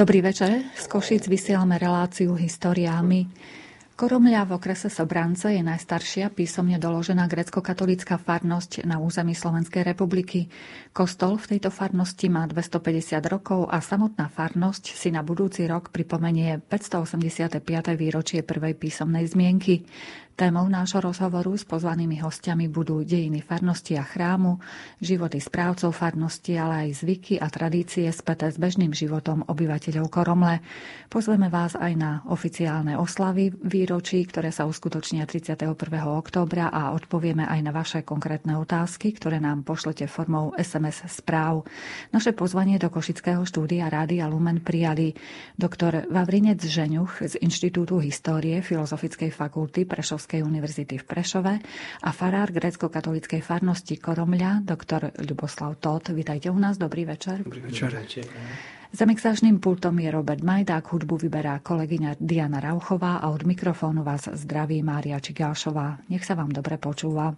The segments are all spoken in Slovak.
Dobrý večer. Z Košic vysielame reláciu Historiámi. Koromľa v okrese Sobrance je najstaršia písomne doložená grecko-katolícka farnosť na území Slovenskej republiky. Kostol v tejto farnosti má 250 rokov a samotná farnosť si na budúci rok pripomenie 585. výročie prvej písomnej zmienky. Témou nášho rozhovoru s pozvanými hostiami budú dejiny farnosti a chrámu, životy správcov farnosti, ale aj zvyky a tradície späté s bežným životom obyvateľov Koromle. Pozveme vás aj na oficiálne oslavy výročí, ktoré sa uskutočnia 31. októbra a odpovieme aj na vaše konkrétne otázky, ktoré nám pošlete formou SMS správ. Naše pozvanie do Košického štúdia Rádia Lumen prijali doktor Vavrinec Žeňuch z Inštitútu histórie Filozofickej fakulty Prešovskej Katolíckej univerzity v Prešove a farár grécko-katolíckej farnosti Koromľa, doktor Ľuboslav Tóth. Vítajte u nás, dobrý večer. Dobrý večer. Za mixážným pultom je Robert Majdák, hudbu vyberá kolegyňa Diana Rauchová a od mikrofónu vás zdraví Mária Čigášová. Nech sa vám dobre počúva.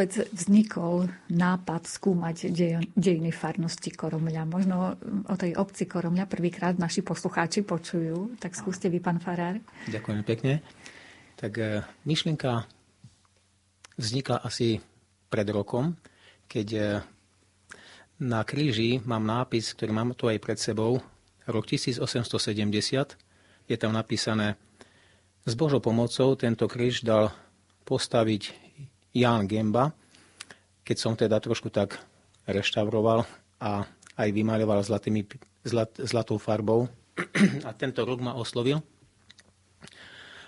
Vôbec vznikol nápad skúmať dejiny farnosti Koromľa? Možno o tej obci Koromľa prvýkrát naši poslucháči počujú, tak skúste vy, pán Farár. Ďakujem pekne. Tak e, myšlienka vznikla asi pred rokom, keď e, na kríži mám nápis, ktorý mám tu aj pred sebou, rok 1870. Je tam napísané, s Božou pomocou tento kríž dal postaviť Jan Gemba, keď som teda trošku tak reštauroval a aj vymaľoval zlatými, zlat, zlatou farbou. A tento rok ma oslovil.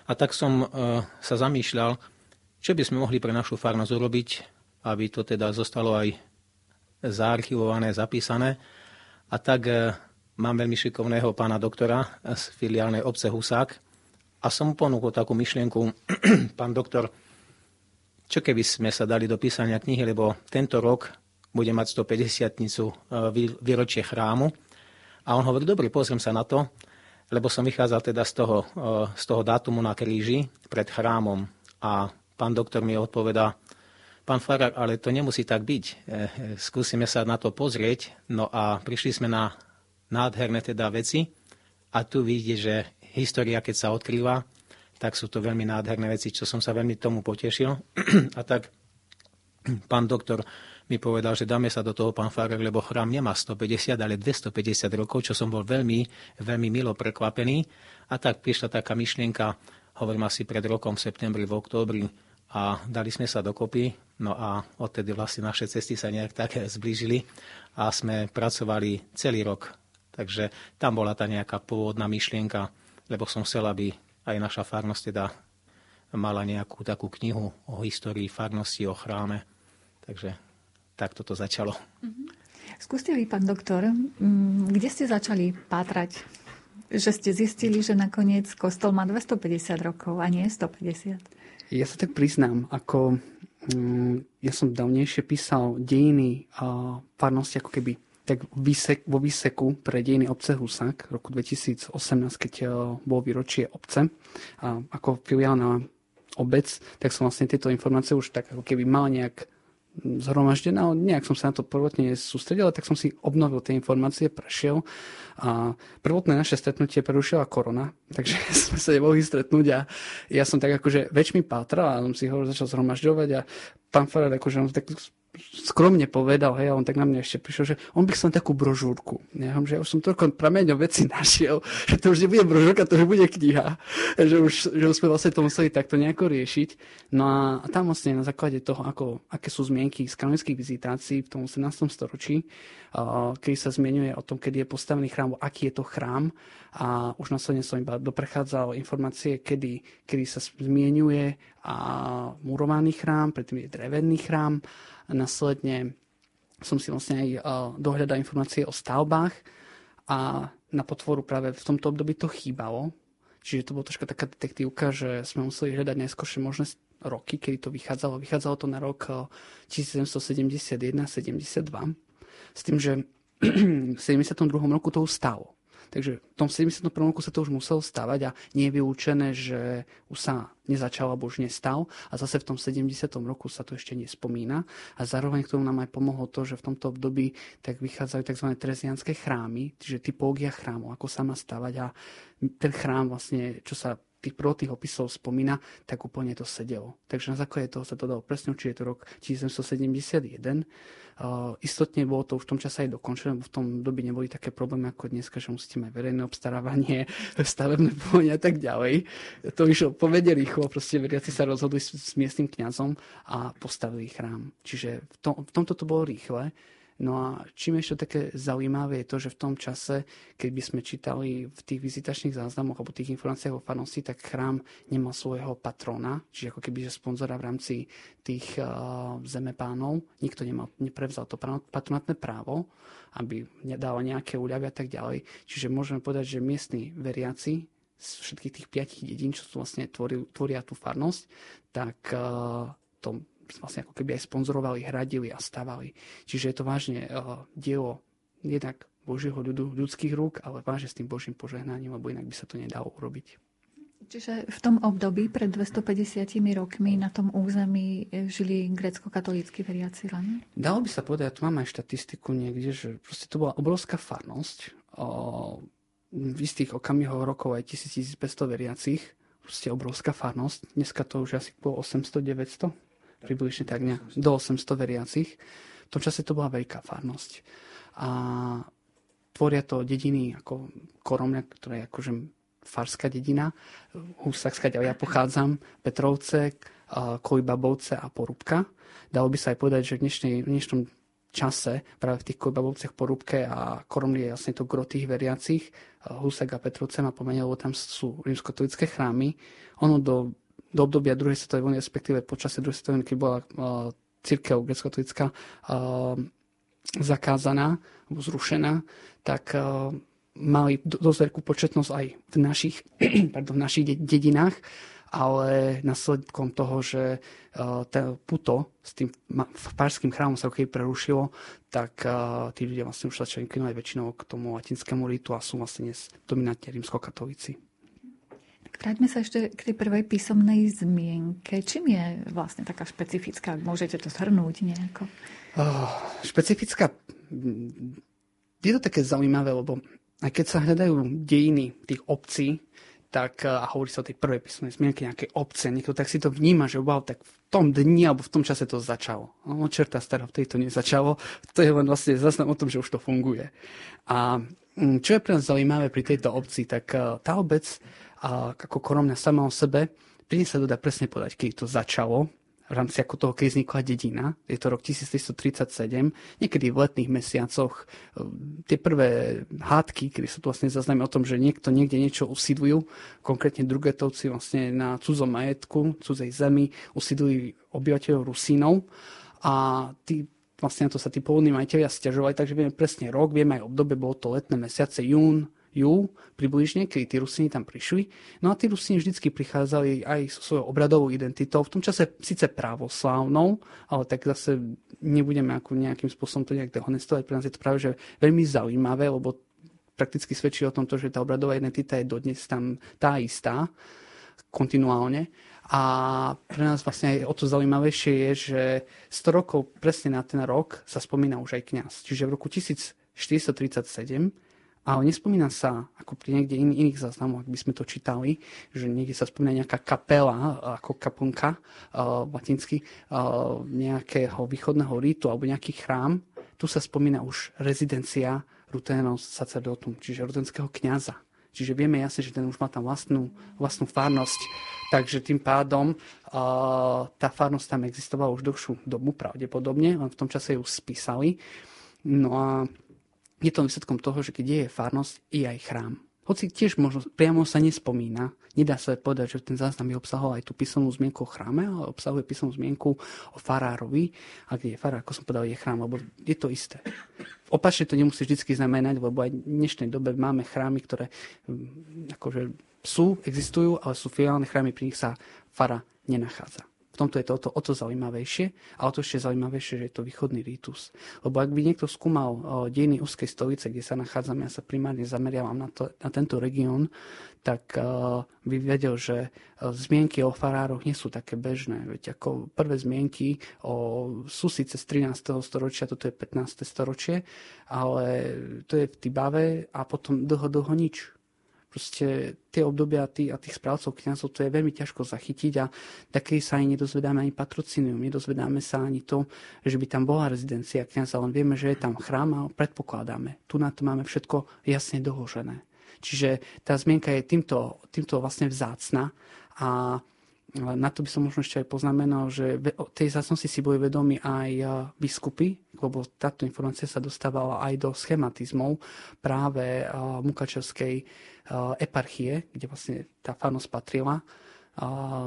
A tak som e, sa zamýšľal, čo by sme mohli pre našu farnosť urobiť, aby to teda zostalo aj zaarchivované, zapísané. A tak e, mám veľmi šikovného pána doktora z filiálnej obce Husák a som mu ponúkol takú myšlienku, pán doktor, čo keby sme sa dali do písania knihy, lebo tento rok bude mať 150-nicu e, výročie chrámu. A on hovorí, dobre, pozriem sa na to, lebo som vychádzal teda z toho, e, z toho dátumu na kríži pred chrámom. A pán doktor mi odpovedá, pán Farag, ale to nemusí tak byť. E, skúsime sa na to pozrieť. No a prišli sme na nádherné teda veci. A tu vidíte, že história, keď sa odkrýva, tak sú to veľmi nádherné veci, čo som sa veľmi tomu potešil. A tak pán doktor mi povedal, že dáme sa do toho, pán Farer, lebo chrám nemá 150, ale 250 rokov, čo som bol veľmi, veľmi milo prekvapený. A tak prišla taká myšlienka, hovorím asi pred rokom, v septembri, v októbri, a dali sme sa dokopy. No a odtedy vlastne naše cesty sa nejak tak zblížili a sme pracovali celý rok. Takže tam bola tá nejaká pôvodná myšlienka, lebo som chcel, aby aj naša farnosť teda mala nejakú takú knihu o histórii farnosti, o chráme. Takže takto to začalo. Mm-hmm. Skúste vy, pán doktor, mm, kde ste začali pátrať? Že ste zistili, že nakoniec kostol má 250 rokov a nie 150? Ja sa tak priznám, ako mm, ja som dávnejšie písal dejiny a farnosti ako keby tak vo výseku pre dejiny obce Husák roku 2018, keď uh, bol výročie obce. A ako filiálna obec, tak som vlastne tieto informácie už tak ako keby mal nejak zhromaždené, ale nejak som sa na to prvotne sústredil, tak som si obnovil tie informácie, prešiel a prvotné naše stretnutie prerušila korona, takže sme sa nemohli stretnúť a ja som tak akože väčšmi pátral a som si ho začal zhromažďovať a pán Farad akože on tak skromne povedal, hej, a on tak na mňa ešte prišiel, že on by chcel takú brožúrku. Ja, že ja už som toľko prameňov veci našiel, že to už nebude brožúrka, to už bude kniha. Že už, že už sme vlastne to museli takto nejako riešiť. No a, tam vlastne na základe toho, ako, aké sú zmienky z kanonických vizitácií v tom 18. storočí, keď sa zmienuje o tom, kedy je postavený chrám, aký je to chrám, a už následne som iba doprechádzal informácie, kedy, kedy sa zmienuje a murovaný chrám, predtým je drevený chrám následne som si vlastne aj dohľadal informácie o stavbách a na potvoru práve v tomto období to chýbalo. Čiže to bola troška taká detektívka, že sme museli hľadať najskôršie možné roky, kedy to vychádzalo. Vychádzalo to na rok 1771-72 s tým, že v 72. roku to stalo. Takže v tom 71. roku sa to už muselo stavať a nie je vylúčené, že už sa nezačal alebo už nestal a zase v tom 70. roku sa to ešte nespomína a zároveň k tomu nám aj pomohlo to, že v tomto období tak vychádzajú tzv. trezianské chrámy, čiže typológia chrámov, ako sa má stavať a ten chrám vlastne, čo sa tých prvotných opisov spomína, tak úplne to sedelo. Takže na základe toho sa to dalo presne či je to rok 1771. Uh, istotne bolo to už v tom čase aj dokončené, lebo v tom dobi neboli také problémy ako dneska, že musíte mať verejné obstarávanie, stavebné povolenie a tak ďalej. To išlo pomerne rýchlo, proste veriaci sa rozhodli s, s miestnym kňazom a postavili chrám. Čiže v, tom, v tomto to bolo rýchle. No a čím ešte také zaujímavé je to, že v tom čase, keď by sme čítali v tých vizitačných záznamoch alebo tých informáciách o farnosti, tak chrám nemal svojho patrona, čiže ako keby že sponzora v rámci tých uh, zemepánov. Nikto nemal, neprevzal to patronátne právo, aby dal nejaké úľavy a tak ďalej. Čiže môžeme povedať, že miestni veriaci z všetkých tých piatich dedín, čo sú vlastne tvoria, tú farnosť, tak uh, to vlastne ako keby aj sponzorovali, hradili a stavali. Čiže je to vážne uh, dielo jednak Božieho ľudu, ľudských rúk, ale vážne s tým Božím požehnaním, lebo inak by sa to nedalo urobiť. Čiže v tom období pred 250 rokmi na tom území žili grecko-katolícky veriaci len? Dalo by sa povedať, ja tu mám aj štatistiku niekde, že proste to bola obrovská farnosť. O, v istých okamihoch rokov aj 1500 veriacich. Proste obrovská farnosť. Dneska to už asi po 800-900 približne tak ne, do 800 veriacich. V tom čase to bola veľká farnosť. A tvoria to dediny ako Koromľa, ktorá je akože farská dedina, Husák, ja pochádzam, Petrovce, Kojbabovce a Porúbka. Dalo by sa aj povedať, že v, dnešnej, v dnešnom čase práve v tých Kojbabovcech, Porúbke a Koromli je vlastne to gro tých veriacich. Husák a Petrovce ma pomenil, lebo tam sú rímskotolické chrámy. Ono do do obdobia druhej svetovej vojny, respektíve počasie druhej svetovej vojny, keď bola uh, církev grecko-katolická uh, zakázaná alebo zrušená, tak uh, mali dosť veľkú početnosť aj v našich, pardon, v našich dedinách, ale následkom toho, že to puto s tým párským chrámom sa keď prerušilo, tak tí ľudia vlastne už začali inklinovať väčšinou k tomu latinskému ritu a sú vlastne dnes dominantne rímsko-katolíci. Vráťme sa ešte k tej prvej písomnej zmienke. Čím je vlastne taká špecifická? Môžete to zhrnúť nejako? Oh, špecifická... Je to také zaujímavé, lebo aj keď sa hľadajú dejiny tých obcí, tak, a hovorí sa o tej prvej písomnej zmienke nejakej obce, niekto tak si to vníma, že wow, tak v tom dni alebo v tom čase to začalo. No, čerta stará, v to nezačalo. To je len vlastne zaznam o tom, že už to funguje. A čo je pre nás zaujímavé pri tejto obci, tak tá obec a ako koromňa sama o sebe, príde sa dodá presne povedať, keď to začalo, v rámci ako toho, keď vznikla dedina. Je to rok 1337, niekedy v letných mesiacoch. Ehm, tie prvé hádky, kedy sa tu vlastne zaznáme o tom, že niekto niekde niečo usídlujú, konkrétne drugetovci vlastne na cudzom majetku, cudzej zemi, usídlujú obyvateľov Rusínov a tí vlastne na to sa tí pôvodní majiteľia stiažovali, takže vieme presne rok, vieme aj obdobie, bolo to letné mesiace, jún, júl približne, keď tí Rusini tam prišli. No a tí Rusini vždycky prichádzali aj so svojou obradovou identitou, v tom čase síce právoslávnou, ale tak zase nebudeme ako nejakým spôsobom to nejak dehonestovať. Pre nás je to práve že veľmi zaujímavé, lebo prakticky svedčí o tom, to, že tá obradová identita je dodnes tam tá istá, kontinuálne. A pre nás vlastne aj o to zaujímavejšie je, že 100 rokov presne na ten rok sa spomína už aj kňaz. Čiže v roku 1437 ale nespomína sa, ako pri niekde in, iných záznamoch, ak by sme to čítali, že niekde sa spomína nejaká kapela, ako kaponka uh, latinsky, uh, nejakého východného rítu alebo nejaký chrám. Tu sa spomína už rezidencia ruténov sacerdotum, čiže rutenského kniaza. Čiže vieme jasne, že ten už má tam vlastnú, vlastnú farnosť. Takže tým pádom uh, tá farnosť tam existovala už dlhšiu dobu pravdepodobne, len v tom čase ju spísali. No a je to výsledkom toho, že keď je farnosť, je aj chrám. Hoci tiež možno priamo sa nespomína, nedá sa povedať, že ten záznam by obsahoval aj tú písomnú zmienku o chráme, ale obsahuje písomnú zmienku o farárovi, a kde je farár, ako som povedal, je chrám, lebo je to isté. Opačne to nemusí vždy znamenať, lebo aj v dnešnej dobe máme chrámy, ktoré mm, akože sú, existujú, ale sú filiálne chrámy, pri nich sa fara nenachádza. V tomto je to o to, o to zaujímavejšie a o to ešte zaujímavejšie, že je to východný rítus. Lebo ak by niekto skúmal dejiny úzkej stolice, kde sa nachádzame, ja sa primárne zameriavam na, to, na tento región, tak uh, by vedel, že zmienky o farároch nie sú také bežné. Veď ako prvé zmienky o, sú síce z 13. storočia, toto je 15. storočie, ale to je v Tibave a potom dlho, dlho nič proste tie obdobia tý, a tých správcov kniazov to je veľmi ťažko zachytiť a takej sa ani nedozvedáme ani patrocinium, nedozvedáme sa ani to, že by tam bola rezidencia kniaza, len vieme, že je tam chrám a predpokladáme. Tu na to máme všetko jasne dohožené. Čiže tá zmienka je týmto, týmto vlastne vzácna a na to by som možno ešte aj poznamenal, že tej zácnosti si boli vedomi aj biskupy, lebo táto informácia sa dostávala aj do schematizmov práve Mukačevskej eparchie, kde vlastne tá farnosť patrila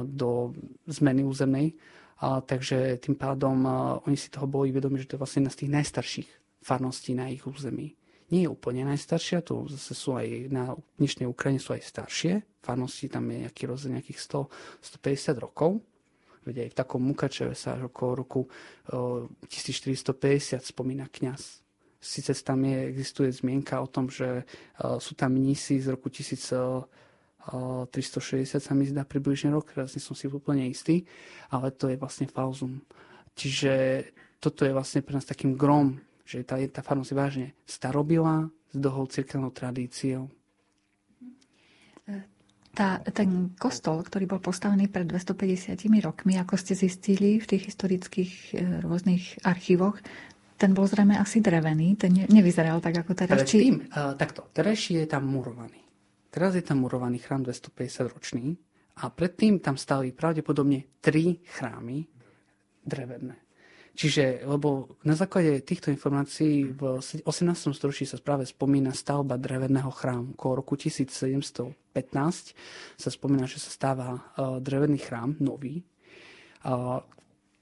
do zmeny územnej. Takže tým pádom oni si toho boli vedomi, že to je vlastne jedna z tých najstarších farností na ich území nie je úplne najstaršia, tu zase sú aj na dnešnej Ukrajine sú aj staršie, farnosti tam je nejaký rozdiel nejakých 100, 150 rokov, veď aj v takom Mukačeve sa okolo roku 1450 spomína kňaz. Sice tam je, existuje zmienka o tom, že sú tam mnísi z roku 1360 sa mi zdá približne rok, teraz nie som si úplne istý, ale to je vlastne falzum. Čiže toto je vlastne pre nás takým grom že tá, tá farnosť je vážne starobila s dlhou cirkevnou tradíciou. Tá, ten kostol, ktorý bol postavený pred 250 rokmi, ako ste zistili v tých historických e, rôznych archívoch, ten bol zrejme asi drevený, ten nevyzeral tak ako teraz. Či... Tým, uh, takto, terajší je tam murovaný. Teraz je tam murovaný chrám 250 ročný a predtým tam stali pravdepodobne tri chrámy drevené. Čiže, lebo na základe týchto informácií v 18. storočí sa práve spomína stavba dreveného chrámu. Okolo roku 1715 sa spomína, že sa stáva uh, drevený chrám, nový, uh,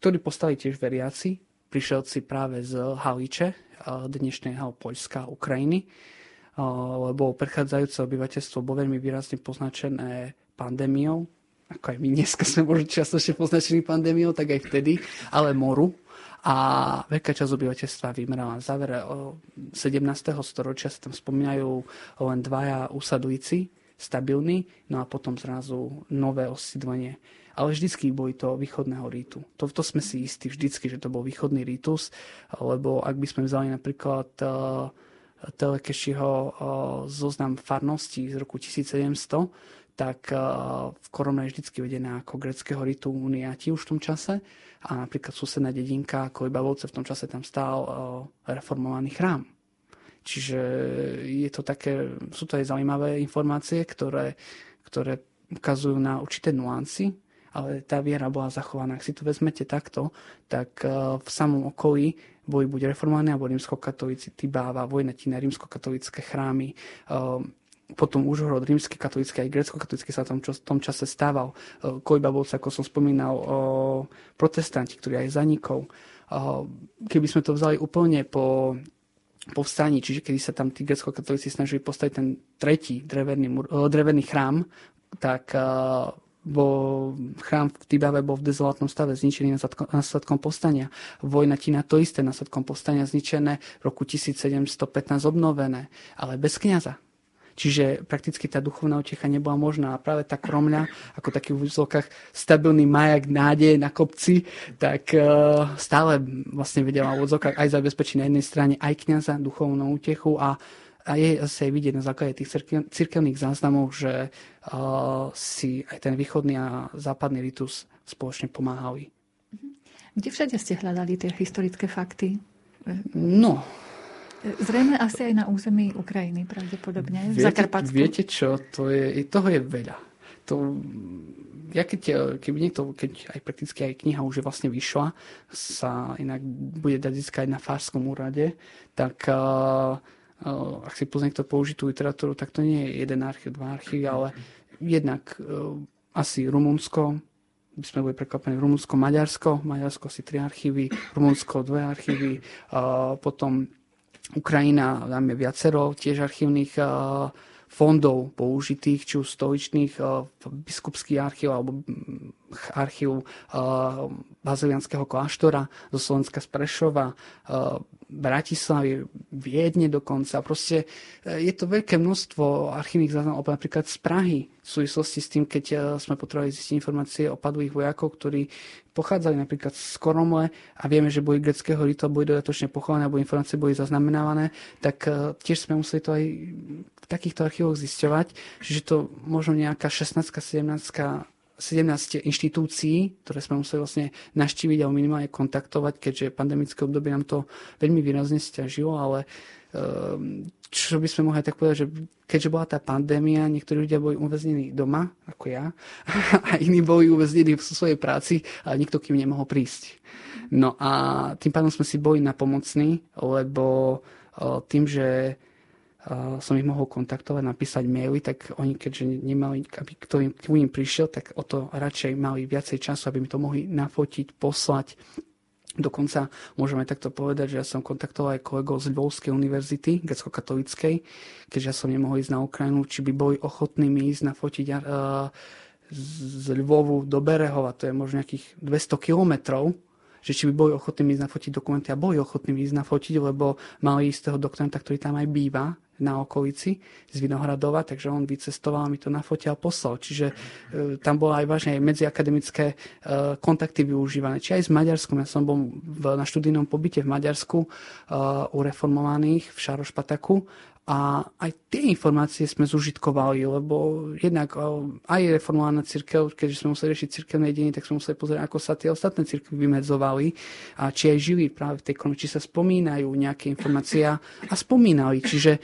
ktorý postavili tiež veriaci, prišelci práve z Haliče, uh, dnešného Poľska a Ukrajiny, lebo prechádzajúce obyvateľstvo bolo veľmi výrazne poznačené pandémiou, ako aj my dneska sme možno častočne poznačení pandémiou, tak aj vtedy, ale moru, a veľká časť obyvateľstva vymerala. Na závere 17. storočia sa tam spomínajú len dvaja usadlíci, stabilní, no a potom zrazu nové osídlenie. Ale vždycky boli to východného rítu. To, to sme si istí vždycky, že to bol východný rítus, lebo ak by sme vzali napríklad uh, Telekešiho uh, zoznam farností z roku 1700, tak uh, v korona je vždy vedená ako greckého ritu uniati už v tom čase a napríklad susedná dedinka ako Ibavovce v tom čase tam stál uh, reformovaný chrám. Čiže je to také, sú to aj zaujímavé informácie, ktoré, ktoré ukazujú na určité nuancy, ale tá viera bola zachovaná. Ak si to vezmete takto, tak uh, v samom okolí boli buď reformovaní, alebo rímskokatolíci, Tibáva, Vojnetina, rímskokatolické chrámy, potom Užhorod, rímsky katolický aj grecko-katolický sa v tom, čase stával. E, Kojbabovci, ako som spomínal, o protestanti, ktorí aj zanikol. E, keby sme to vzali úplne po povstaní, čiže kedy sa tam tí grecko-katolíci snažili postaviť ten tretí drevený, drevený chrám, tak bo chrám v Tibave bol v dezolátnom stave zničený následkom povstania. Vojna Tina to isté, následkom povstania zničené, v roku 1715 obnovené, ale bez kniaza. Čiže prakticky tá duchovná utecha nebola možná. A práve tá kromľa, ako taký v úzlokách stabilný majak nádeje na kopci, tak uh, stále vlastne vedela v úzlokách aj zabezpečiť na jednej strane aj kniaza duchovnú útechu a a je zase vidieť na základe tých cirkevných záznamov, že uh, si aj ten východný a západný ritus spoločne pomáhali. Mhm. Kde všade ste hľadali tie historické fakty? No. Zrejme asi aj na území Ukrajiny pravdepodobne, viete, v Zakarpatsku. Viete čo, to je, toho je veľa. To, ja keď, keby niekto, keď aj prakticky aj kniha už je vlastne vyšla, sa inak bude dať získať na Fárskom úrade, tak uh, ak si pozrie niekto použitú literatúru, tak to nie je jeden archív, dva archívy, ale jednak asi Rumunsko, by sme boli prekvapení, Rumunsko, Maďarsko, Maďarsko si tri archívy, Rumunsko dve archívy, potom Ukrajina, dáme viacero tiež archívnych fondov použitých, či už stoličných, biskupský archív alebo archív Bazilianského kláštora zo Slovenska z Prešova, Bratislavy, Viedne dokonca. Proste e, je to veľké množstvo archívnych záznamov, napríklad z Prahy, v súvislosti s tým, keď sme potrebovali zistiť informácie o padlých vojakov, ktorí pochádzali napríklad z Koromle a vieme, že boli greckého ritu, boli dodatočne pochované, alebo informácie boli zaznamenávané, tak tiež sme museli to aj v takýchto archívoch zisťovať, že to možno nejaká 16 17 17 inštitúcií, ktoré sme museli vlastne naštíviť alebo minimálne kontaktovať, keďže pandemické obdobie nám to veľmi výrazne stiažilo, ale ehm, čo by sme mohli tak povedať, že keďže bola tá pandémia, niektorí ľudia boli uväznení doma, ako ja, a iní boli uväznení v svojej práci, ale nikto k ním nemohol prísť. No a tým pádom sme si boli napomocní, lebo tým, že som ich mohol kontaktovať, napísať maily, tak oni, keďže nemali, aby kto im, k im prišiel, tak o to radšej mali viacej času, aby mi to mohli nafotiť, poslať. Dokonca môžeme takto povedať, že ja som kontaktoval aj kolegov z Lvovskej univerzity, grecko-katolíckej, keďže ja som nemohol ísť na Ukrajinu, či by boli ochotní mi ísť nafotiť uh, z Lvovu do Berehova, to je možno nejakých 200 kilometrov, že či by boli ochotní ísť nafotiť dokumenty a boli ochotní ísť nafotiť, lebo mali istého doktoranta, ktorý tam aj býva na okolici z Vinohradova, takže on vycestoval mi to nafotil a poslal. Čiže e, tam bolo aj vážne aj medziakademické e, kontakty využívané. Či aj s Maďarskom. Ja som bol na študijnom pobyte v Maďarsku e, u reformovaných v Šarošpataku a aj tie informácie sme zužitkovali, lebo jednak aj reformovaná církev, keďže sme museli riešiť církevné dejiny, tak sme museli pozrieť, ako sa tie ostatné církvy vymedzovali a či aj žili práve v tej krone, či sa spomínajú nejaké informácie a spomínali. Čiže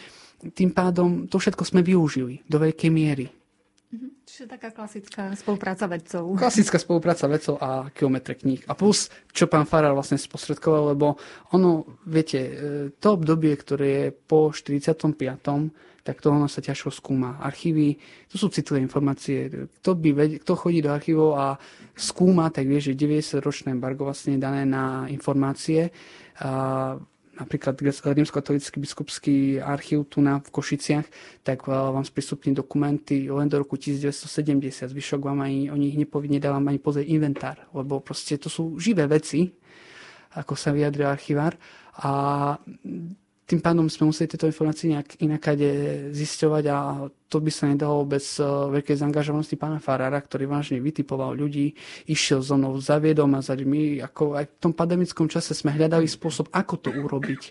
tým pádom to všetko sme využili do veľkej miery. Mhm. Čiže taká klasická spolupráca vedcov. Klasická spolupráca vedcov a kilometre kníh. A plus, čo pán Farar vlastne spostredkoval, lebo ono, viete, e, to obdobie, ktoré je po 45 tak to ono sa ťažko skúma. Archívy, to sú citlivé informácie. Kto, by ved, kto chodí do archívov a skúma, tak vie, že 90-ročné embargo vlastne je dané na informácie. A napríklad rímskokatolický biskupský archív tu na, v Košiciach, tak eh, vám sprístupní dokumenty len do roku 1970. Zvyšok vám ani, o nich nepovinne dávam ani pozrieť inventár, lebo proste to sú živé veci, ako sa vyjadril archivár. A tým pádom sme museli tieto informácie nejak inakade zisťovať a to by sa nedalo bez uh, veľkej zaangažovanosti pána Farára, ktorý vážne vytipoval ľudí, išiel so mnou za viedom a za my ako aj v tom pandemickom čase sme hľadali spôsob, ako to urobiť,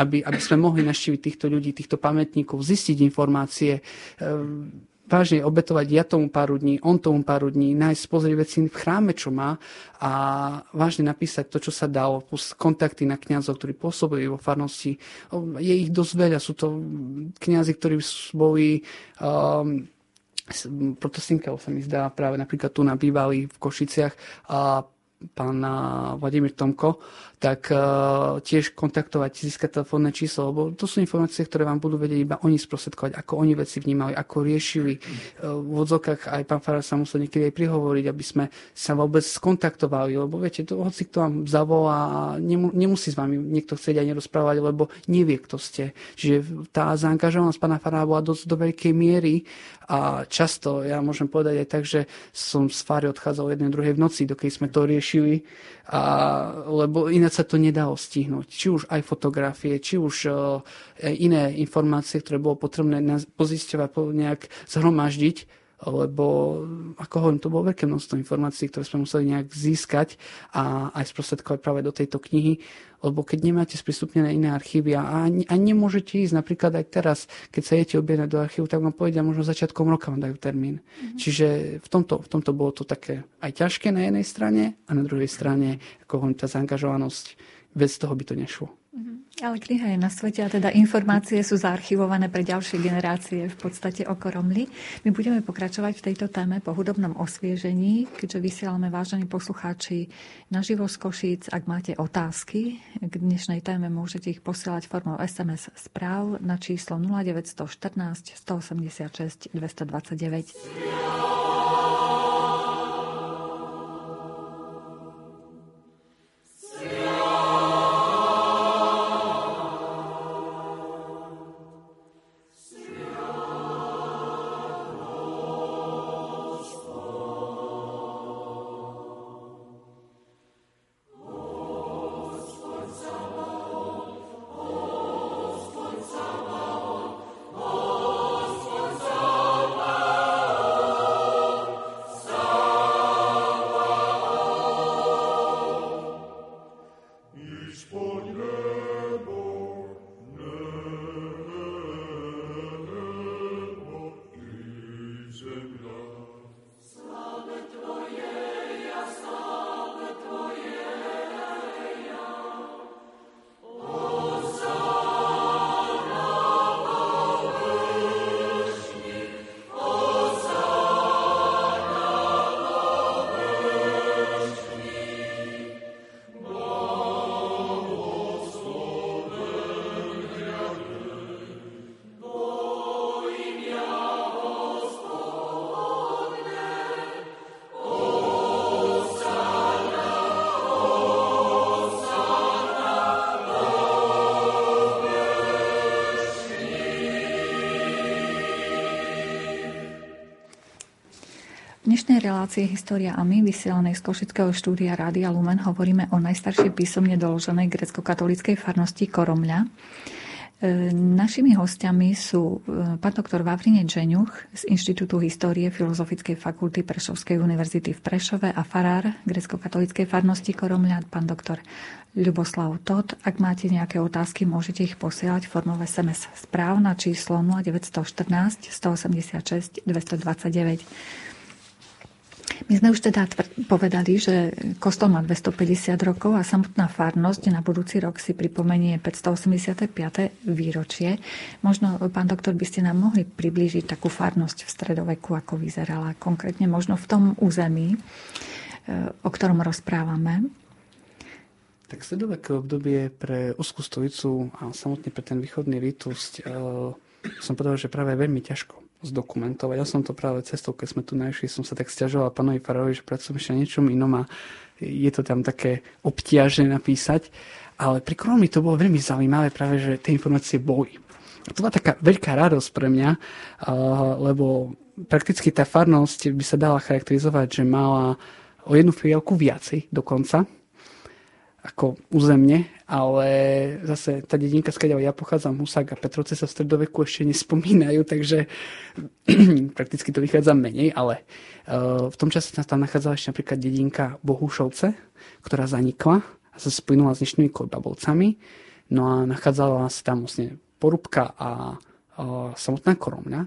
aby, aby sme mohli naštíviť týchto ľudí, týchto pamätníkov, zistiť informácie, uh, vážne obetovať ja tomu pár dní, on tomu pár dní, nájsť, pozrieť veci v chráme, čo má a vážne napísať to, čo sa dalo, plus kontakty na kňazov, ktorí pôsobili vo farnosti. Je ich dosť veľa, sú to kňazi, ktorí boli um, protestinkov sa mi zdá práve napríklad tu na bývali v Košiciach a pán Vladimír Tomko, tak uh, tiež kontaktovať, získať telefónne číslo, lebo to sú informácie, ktoré vám budú vedieť iba oni sprostredkovať, ako oni veci vnímali, ako riešili. Uh, v odzokách aj pán Farár sa musel niekedy aj prihovoriť, aby sme sa vôbec skontaktovali, lebo viete, to, hoci kto vám zavolá a nemu, nemusí s vami niekto chcieť ani rozprávať, lebo nevie, kto ste. Čiže tá zaangažovanosť pána Farára bola dosť do veľkej miery a často, ja môžem povedať aj tak, že som z Fary odchádzal jednej druhej v noci, dokedy sme to riešili, a, lebo ináč sa to nedalo stihnúť. Či už aj fotografie, či už uh, iné informácie, ktoré bolo potrebné pozisťovať, nejak zhromaždiť, lebo ako hovorím, to bolo veľké množstvo informácií, ktoré sme museli nejak získať a aj sprostredkovať práve do tejto knihy, lebo keď nemáte sprístupnené iné archívy a, a nemôžete ísť napríklad aj teraz, keď sa idete objednať do archívu, tak vám povedia, možno začiatkom roka vám dajú termín. Mm-hmm. Čiže v tomto, v tomto bolo to také aj ťažké na jednej strane a na druhej strane, ako hovorím, tá zaangažovanosť, bez toho by to nešlo. Ale kniha je na svete a teda informácie sú zaarchivované pre ďalšie generácie v podstate o Koromli. My budeme pokračovať v tejto téme po hudobnom osviežení, keďže vysielame vážení poslucháči naživo z Košíc. Ak máte otázky k dnešnej téme, môžete ich posielať formou SMS správ na číslo 0914 186 229. relácie História a my, vysielanej z Košického štúdia Rádia Lumen, hovoríme o najstaršej písomne doloženej grecko-katolíckej farnosti Koromľa. E, našimi hostiami sú e, pán doktor Vavrine Dženuch z Inštitútu histórie Filozofickej fakulty Prešovskej univerzity v Prešove a farár grecko-katolíckej farnosti Koromľa, pán doktor Ľuboslav Todd. Ak máte nejaké otázky, môžete ich posielať formou SMS správ na číslo 0914 186 229. My sme už teda povedali, že kostol má 250 rokov a samotná farnosť na budúci rok si pripomenie 585. výročie. Možno, pán doktor, by ste nám mohli priblížiť takú farnosť v stredoveku, ako vyzerala konkrétne možno v tom území, e, o ktorom rozprávame. Tak stredoveké obdobie pre úzkú stojicu a samotne pre ten východný rytusť e, som povedal, že práve veľmi ťažko zdokumentovať. Ja som to práve cestou, keď sme tu našli, som sa tak stiažoval pánovi Farovi, že pracujem ešte niečom inom a je to tam také obťažné napísať. Ale pri Kromi to bolo veľmi zaujímavé práve, že tie informácie boli. To bola taká veľká radosť pre mňa, lebo prakticky tá farnosť by sa dala charakterizovať, že mala o jednu filiálku viacej dokonca, ako územne, ale zase tá dedinka, skáďa ja pochádzam, Husák a Petrovce sa v stredoveku ešte nespomínajú, takže prakticky to vychádza menej, ale uh, v tom čase tam nachádzala ešte napríklad dedinka Bohušovce, ktorá zanikla a sa splynula s dnešnými Kojbabovcami, no a nachádzala sa tam vlastne Porúbka a uh, samotná Koromňa.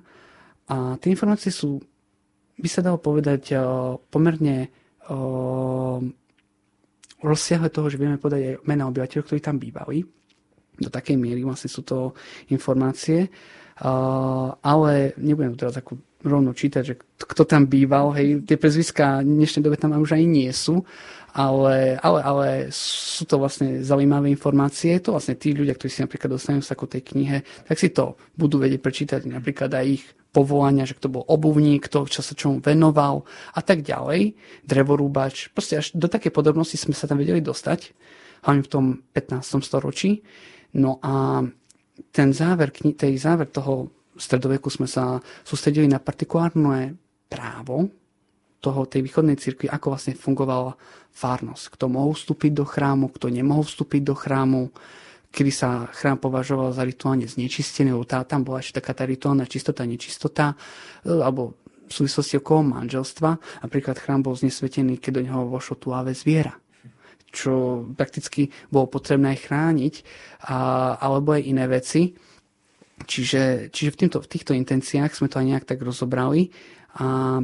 A tie informácie sú, by sa dalo povedať, uh, pomerne uh, rozsiahle toho, že vieme podať aj mena obyvateľov, ktorí tam bývali. Do takej miery vlastne sú to informácie. Ale nebudem to teraz ako rovno čítať, že kto tam býval, hej, tie prezviská v dnešnej dobe tam už aj nie sú, ale, ale, ale sú to vlastne zaujímavé informácie. To vlastne tí ľudia, ktorí si napríklad dostanú sa ku tej knihe, tak si to budú vedieť prečítať napríklad aj ich povolania, že kto bol obuvník, kto čo sa čomu venoval a tak ďalej, drevorúbač. Proste až do také podrobnosti sme sa tam vedeli dostať, hlavne v tom 15. storočí. No a ten záver, tej záver toho stredoveku sme sa sústredili na partikulárne právo toho, tej východnej cirkvi, ako vlastne fungovala fárnosť. Kto mohol vstúpiť do chrámu, kto nemohol vstúpiť do chrámu, kedy sa chrám považoval za rituálne znečistený, lebo tá, tam bola ešte taká tá rituálna čistota, nečistota, e, alebo v súvislosti okolo manželstva. Napríklad chrám bol znesvetený, keď do neho vošlo tuáve zviera čo prakticky bolo potrebné chrániť, a, alebo aj iné veci. Čiže, čiže v, týmto, v týchto intenciách sme to aj nejak tak rozobrali a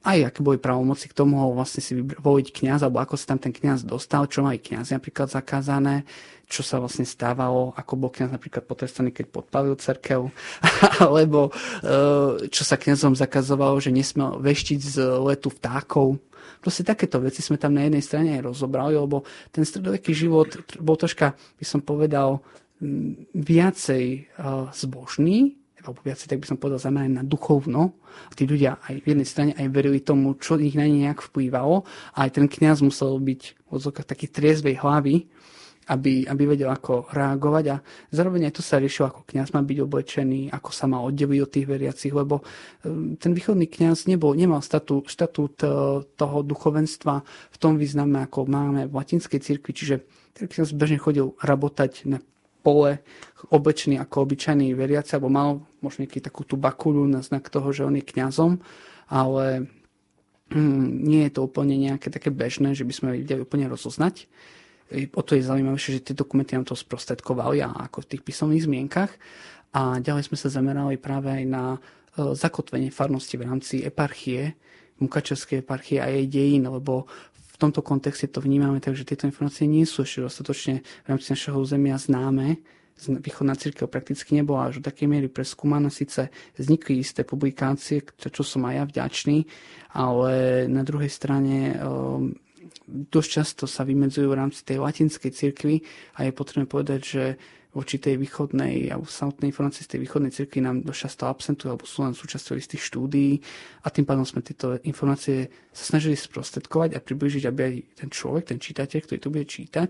aj aké boli pravomoci, kto mohol vlastne si voliť kňaz, alebo ako sa tam ten kňaz dostal, čo mali kňazi napríklad zakázané, čo sa vlastne stávalo, ako bol kňaz napríklad potrestaný, keď podpalil cerkev, alebo e, čo sa kňazom zakazovalo, že nesmel veštiť z letu vtákov. Proste takéto veci sme tam na jednej strane aj rozobrali, lebo ten stredoveký život bol troška, by som povedal, viacej e, zbožný, alebo viacej, tak by som povedal, zamerané na duchovno. A tí ľudia aj v jednej strane aj verili tomu, čo ich na ne nejak vplyvalo. A aj ten kňaz musel byť v odzokách taký triezvej hlavy, aby, aby vedel, ako reagovať. A zároveň aj to sa riešilo, ako kňaz má byť oblečený, ako sa má oddeliť od tých veriacich, lebo um, ten východný kňaz nebol, nemal statú, štatút uh, toho duchovenstva v tom význame, ako máme v latinskej cirkvi, čiže ten kňaz bežne chodil rabotať na pole oblečený ako obyčajný veriaci, alebo mal možno nejaký takú tú bakulu na znak toho, že on je kňazom, ale hm, nie je to úplne nejaké také bežné, že by sme vedeli úplne rozoznať. O to je zaujímavejšie, že tie dokumenty nám to sprostredkovali a ako v tých písomných zmienkach. A ďalej sme sa zamerali práve aj na e, zakotvenie farnosti v rámci eparchie, Mukačevskej eparchie a jej dejín, lebo tomto kontexte to vnímame tak, že tieto informácie nie sú ešte dostatočne v rámci našeho územia známe. Východná církev prakticky nebola až do takej miery preskúmaná. Sice vznikli isté publikácie, čo som aj ja vďačný, ale na druhej strane um, dosť často sa vymedzujú v rámci tej latinskej cirkvi a je potrebné povedať, že voči tej východnej alebo samotnej informácii z tej východnej cirkvi nám dosť často absentujú alebo sú len súčasťou istých štúdií a tým pádom sme tieto informácie sa snažili sprostredkovať a približiť, aby aj ten človek, ten čitateľ, ktorý to bude čítať,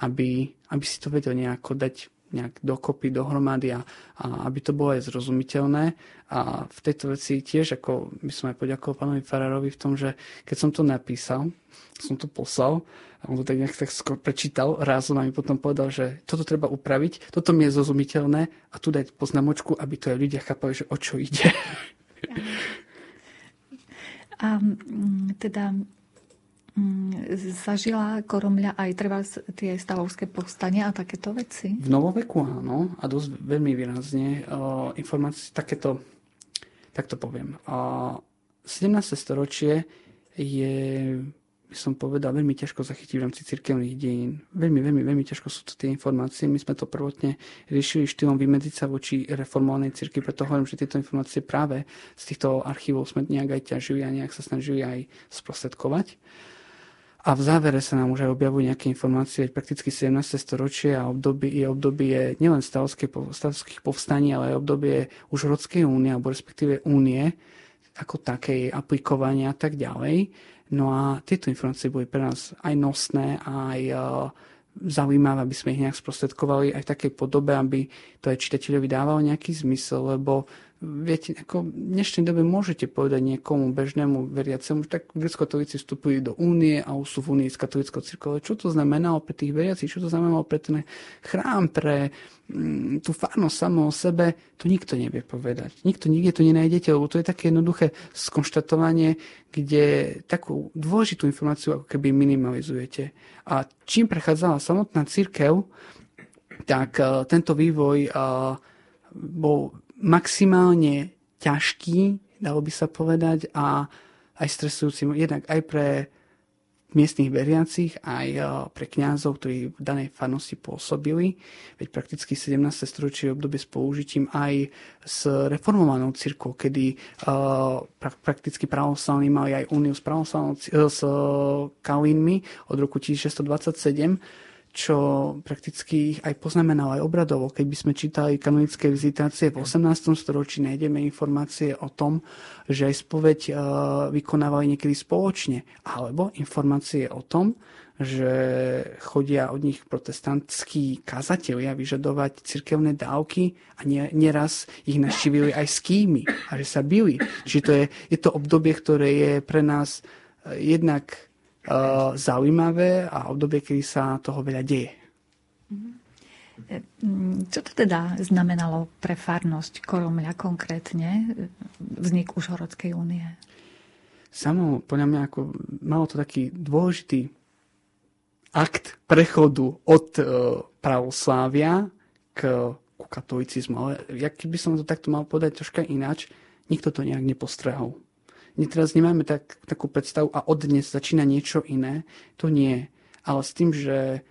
aby, aby si to vedel nejako dať nejak dokopy, dohromady a, a aby to bolo aj zrozumiteľné. A v tejto veci tiež, ako by som aj poďakoval pánovi Farárovi v tom, že keď som to napísal, som to poslal, a on to tak nejak tak skôr prečítal razom a mi potom povedal, že toto treba upraviť, toto mi je zrozumiteľné a tu dať poznamočku, aby to aj ľudia chápali, že o čo ide. A teda zažila Koromľa aj treba tie stavovské povstania a takéto veci? V novoveku áno a dosť veľmi výrazne. Uh, informácie takéto, tak to poviem. Uh, 17. storočie je by som povedal, veľmi ťažko zachytiť v rámci cirkevných dejín. Veľmi, veľmi, veľmi ťažko sú to tie informácie. My sme to prvotne riešili štýlom vymedziť sa voči reformovanej cirkvi, preto hovorím, že tieto informácie práve z týchto archívov sme nejak aj ťažili a nejak sa snažili aj sprostredkovať. A v závere sa nám už aj objavujú nejaké informácie, prakticky 17. storočie a obdobie, je obdobie nielen stavovských povstaní, ale aj obdobie už Rodskej únie, alebo respektíve únie, ako takej aplikovania a tak ďalej. No a tieto informácie boli pre nás aj nosné, aj uh, zaujímavé, aby sme ich nejak sprostredkovali aj v takej podobe, aby to aj čitateľovi dávalo nejaký zmysel, lebo viete, ako v dnešnej dobe môžete povedať niekomu bežnému veriacemu, že tak grecko-katolíci vstupili do únie a už sú v únii s katolickou cirkvou. Čo to znamenalo pre tých veriacich, čo to znamenalo pre ten chrám, pre mm, tú farnosť samo o sebe, to nikto nevie povedať. Nikto nikde to nenájdete, lebo to je také jednoduché skonštatovanie, kde takú dôležitú informáciu ako keby minimalizujete. A čím prechádzala samotná církev, tak uh, tento vývoj uh, bol maximálne ťažký, dalo by sa povedať, a aj stresujúci, jednak aj pre miestnych veriacich, aj pre kňazov, ktorí v danej farnosti pôsobili. Veď prakticky 17. storočie obdobie s použitím aj s reformovanou cirkvou, kedy uh, prakticky pravoslavní mali aj úniu s, s Kalínmi od roku 1627 čo prakticky ich aj poznamenalo aj obradovo. Keď by sme čítali kanonické vizitácie v 18. storočí, nájdeme informácie o tom, že aj spoveď uh, vykonávali niekedy spoločne. Alebo informácie o tom, že chodia od nich protestantskí kazatelia vyžadovať cirkevné dávky a nie, nieraz ich naštívili aj s kými a že sa bili. Čiže to je, je to obdobie, ktoré je pre nás jednak uh, zaujímavé a obdobie, kedy sa toho veľa deje. Čo to teda znamenalo pre farnosť Koromľa konkrétne, vznik Užhorodskej únie? Samo, podľa mňa, ako, malo to taký dôležitý akt prechodu od uh, pravoslávia k, ku katolicizmu. Ale jak by som to takto mal povedať troška ináč, nikto to nejak nepostrehol teraz nemáme tak, takú predstavu a od dnes začína niečo iné. To nie. Ale s tým, že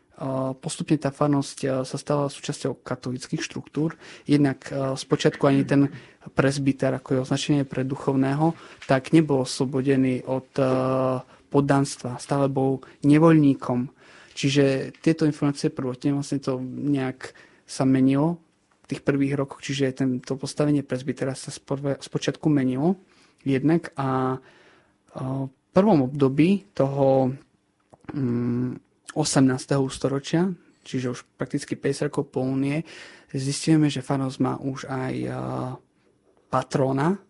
postupne tá farnosť sa stala súčasťou katolických štruktúr. Jednak spočiatku ani ten presbyter, ako je označenie pre duchovného, tak nebol oslobodený od poddanstva. Stále bol nevoľníkom. Čiže tieto informácie prvotne vlastne to nejak sa menilo v tých prvých rokoch, čiže tento postavenie presbytera sa spočiatku menilo jednak a v prvom období toho 18. Mm, storočia, čiže už prakticky 50 rokov po únie, zistíme, že farnosť má už aj patrona,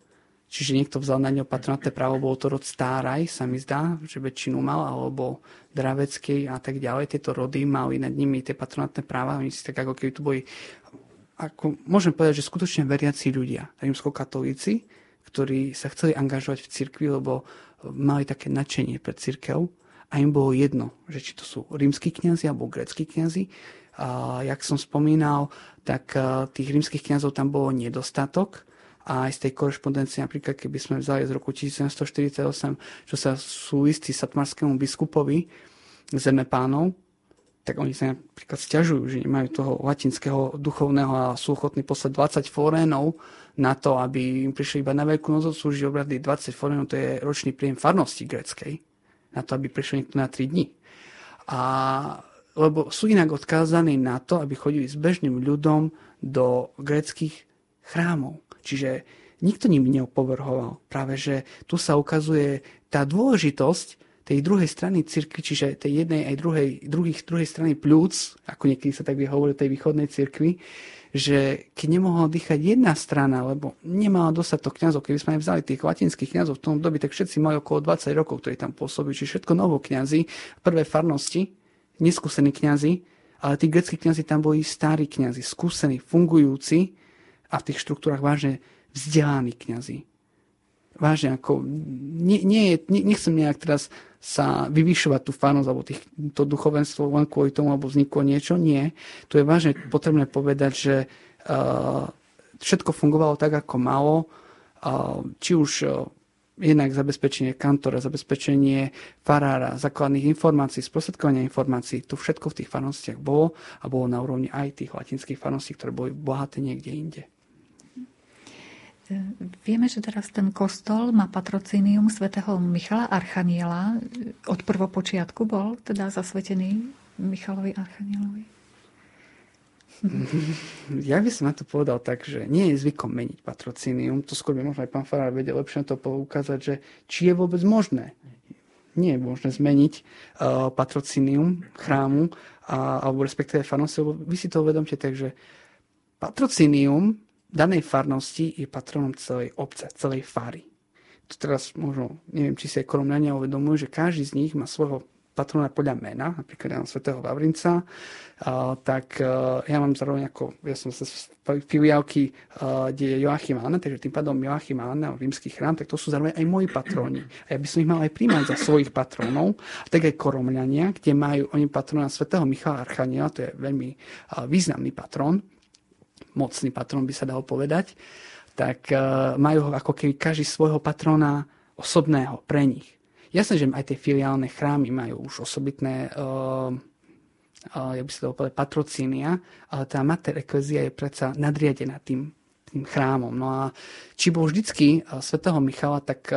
čiže niekto vzal na ňo patronátne právo, bol to rod Stáraj, sa mi zdá, že väčšinu mal, alebo Dravecký a tak ďalej. Tieto rody mali nad nimi tie patronátne práva, oni si tak ako keby tu boli, ako, môžem povedať, že skutočne veriaci ľudia, rímskokatolíci, ktorí sa chceli angažovať v cirkvi, lebo mali také nadšenie pre cirkev a im bolo jedno, že či to sú rímsky kňazi alebo greckí kňazi. A jak som spomínal, tak tých rímskych kňazov tam bolo nedostatok a aj z tej korešpondencie, napríklad keby sme vzali z roku 1748, čo sa sú listí satmarskému biskupovi zeme pánov, tak oni sa napríklad stiažujú, že nemajú toho latinského duchovného a sú ochotní poslať 20 forénov na to, aby im prišli iba na veľkú noc slúžiť obrady 20 forénov, to je ročný príjem farnosti greckej, na to, aby prišiel niekto na 3 dní. A lebo sú inak odkázaní na to, aby chodili s bežným ľudom do greckých chrámov. Čiže nikto ním neopovrhoval. Práve, že tu sa ukazuje tá dôležitosť tej druhej strany cirkvi, čiže tej jednej aj druhej, druhých, druhej strany plúc, ako niekedy sa tak hovorí tej východnej cirkvi, že keď nemohla dýchať jedna strana, lebo nemala dostatok kňazov, keby sme aj vzali tých latinských kňazov v tom dobi, tak všetci mali okolo 20 rokov, ktorí tam pôsobili, čiže všetko novo kňazi, prvé farnosti, neskúsení kňazi, ale tí greckí kňazi tam boli starí kňazi, skúsení, fungujúci a v tých štruktúrach vážne vzdelaní kňazi. Vážne, ako, nie, nie, nechcem nejak teraz sa vyvyšovať tú farnosť alebo tých, to duchovenstvo len kvôli tomu, alebo vzniklo niečo. Nie. Tu je vážne potrebné povedať, že uh, všetko fungovalo tak, ako malo. Uh, či už uh, jednak zabezpečenie kantora, zabezpečenie farára, základných informácií, sprostredkovania informácií, tu všetko v tých farnostiach bolo a bolo na úrovni aj tých latinských farností, ktoré boli bohaté niekde inde. Vieme, že teraz ten kostol má patrocínium svätého Michala Archaniela. Od prvopočiatku bol teda zasvetený Michalovi Archanielovi? Ja by som na to povedal tak, že nie je zvykom meniť patrocínium. To skôr by možno aj pán Farár vedel lepšie na to poukázať, že či je vôbec možné. Nie je možné zmeniť uh, patrocínium chrámu uh, alebo respektíve farnosti, lebo vy si to uvedomte tak, že patrocínium danej farnosti je patronom celej obce, celej fary. Tu teraz možno, neviem, či si aj koromľania uvedomujú, že každý z nich má svojho patrona podľa mena, napríklad ja mám svätého Vavrinca, uh, tak uh, ja mám zároveň ako, ja som sa z filiálky, uh, kde je Joachim Anna, takže tým pádom Joachim Anna, rímsky chrám, tak to sú zároveň aj moji patróni. A ja by som ich mal aj príjmať za svojich patrónov, a tak aj koromľania, kde majú oni patrona svätého Michala Archaniela, to je veľmi uh, významný patrón, mocný patron by sa dalo povedať, tak uh, majú ako keby každý svojho patrona osobného pre nich. jasné, že aj tie filiálne chrámy majú už osobitné uh, uh, ja by sa to povedal, patrocínia, ale tá mater eklezia je predsa nadriadená tým, tým chrámom. No a či bol vždycky svätého Michala, tak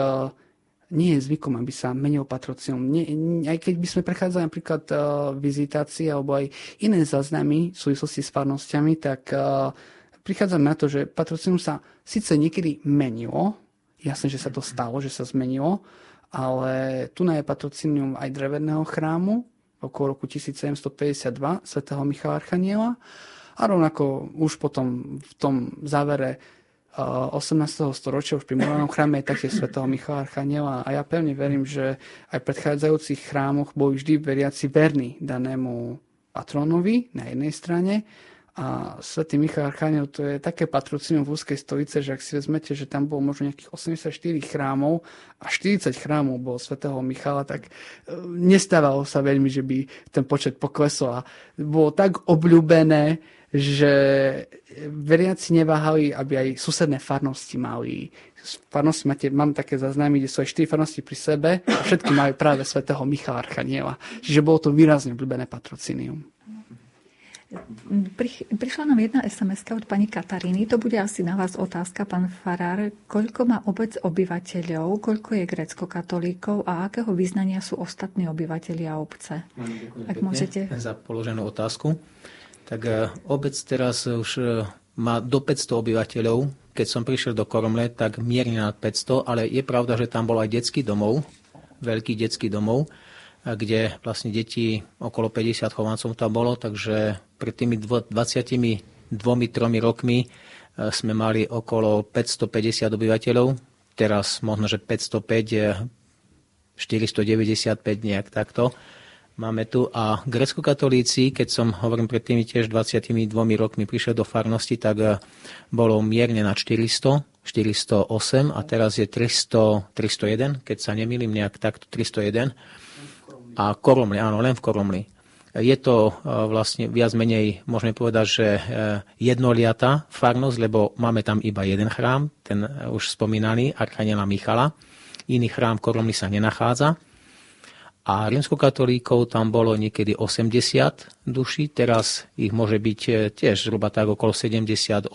nie je zvykom, aby sa menil patrocium. Nie, aj keď by sme prechádzali napríklad uh, vizitácie alebo aj iné záznamy v súvislosti s farnosťami, tak uh, prichádzame na to, že patrocium sa síce niekedy menilo, jasné, že sa to stalo, že sa zmenilo, ale tu je patrocinium aj dreveného chrámu okolo roku 1752 svätého Michala Archaniela a rovnako už potom v tom závere 18. storočia už pri morálnom chráme je taktiež svätého Michala Archaniela a ja pevne verím, že aj v predchádzajúcich chrámoch boli vždy veriaci verní danému patronovi na jednej strane a svätý Michal Archaniel to je také patrocinium v úzkej stolice, že ak si vezmete, že tam bolo možno nejakých 84 chrámov a 40 chrámov bolo svätého Michala, tak e, nestávalo sa veľmi, že by ten počet poklesol a bolo tak obľúbené, že veriaci neváhali, aby aj susedné farnosti mali farnosti máte, mám také záznamy, kde sú aj 4 farnosti pri sebe a všetky majú práve svätého Michala Archaniela. Čiže bolo to výrazne obľúbené patrocinium. Prišla nám jedna sms od pani Kataríny. To bude asi na vás otázka, pán Farár. Koľko má obec obyvateľov, koľko je grecko-katolíkov a akého význania sú ostatní obyvateľia obce? Ak môžete. Za položenú otázku. Tak e, obec teraz už e, má do 500 obyvateľov. Keď som prišiel do Koromle, tak mierne nad 500, ale je pravda, že tam bol aj detský domov, veľký detský domov kde vlastne deti, okolo 50 chovancov tam bolo, takže pred tými 22-3 rokmi e, sme mali okolo 550 obyvateľov, teraz možno, že 505, 495 nejak takto máme tu. A grecko-katolíci, keď som hovorím pred tými tiež 22 rokmi prišiel do farnosti, tak e, bolo mierne na 400, 408 a teraz je 300, 301, keď sa nemýlim nejak takto 301 a Koromli, áno, len v Koromli. Je to e, vlastne viac menej, môžeme povedať, že e, jednoliata farnosť, lebo máme tam iba jeden chrám, ten e, už spomínaný, Archaniela Michala. Iný chrám v Koromli sa nenachádza. A rímskokatolíkov tam bolo niekedy 80 duší, teraz ich môže byť tiež zhruba tak okolo 70-80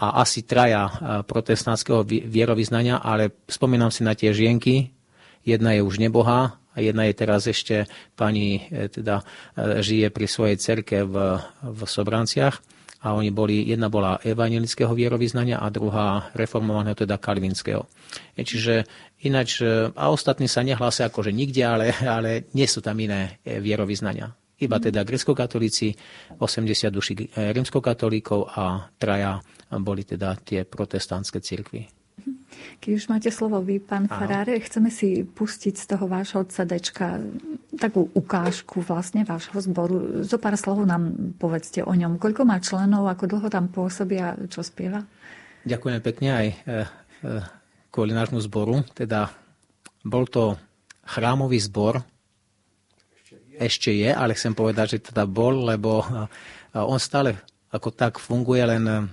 a asi traja protestantského vierovýznania, ale spomínam si na tie žienky, jedna je už nebohá a jedna je teraz ešte pani e, teda e, žije pri svojej cerke v, v Sobranciach a oni boli, jedna bola evangelického vierovýznania a druhá reformovaného, teda kalvinského. E, čiže ináč, a ostatní sa nehlásia akože nikde, ale, ale nie sú tam iné vierovýznania. Iba teda grecko-katolíci, 80 duší rímskokatolíkov a traja boli teda tie protestantské cirkvy. Keď už máte slovo vy, pán Faráre, chceme si pustiť z toho vášho CD takú ukážku vlastne vášho zboru. Zo pár slov nám povedzte o ňom. Koľko má členov, ako dlho tam pôsobia, čo spieva? Ďakujem pekne aj e, e, kvôli nášmu zboru. Teda bol to chrámový zbor, ešte je, ale chcem povedať, že teda bol, lebo e, on stále ako tak funguje, len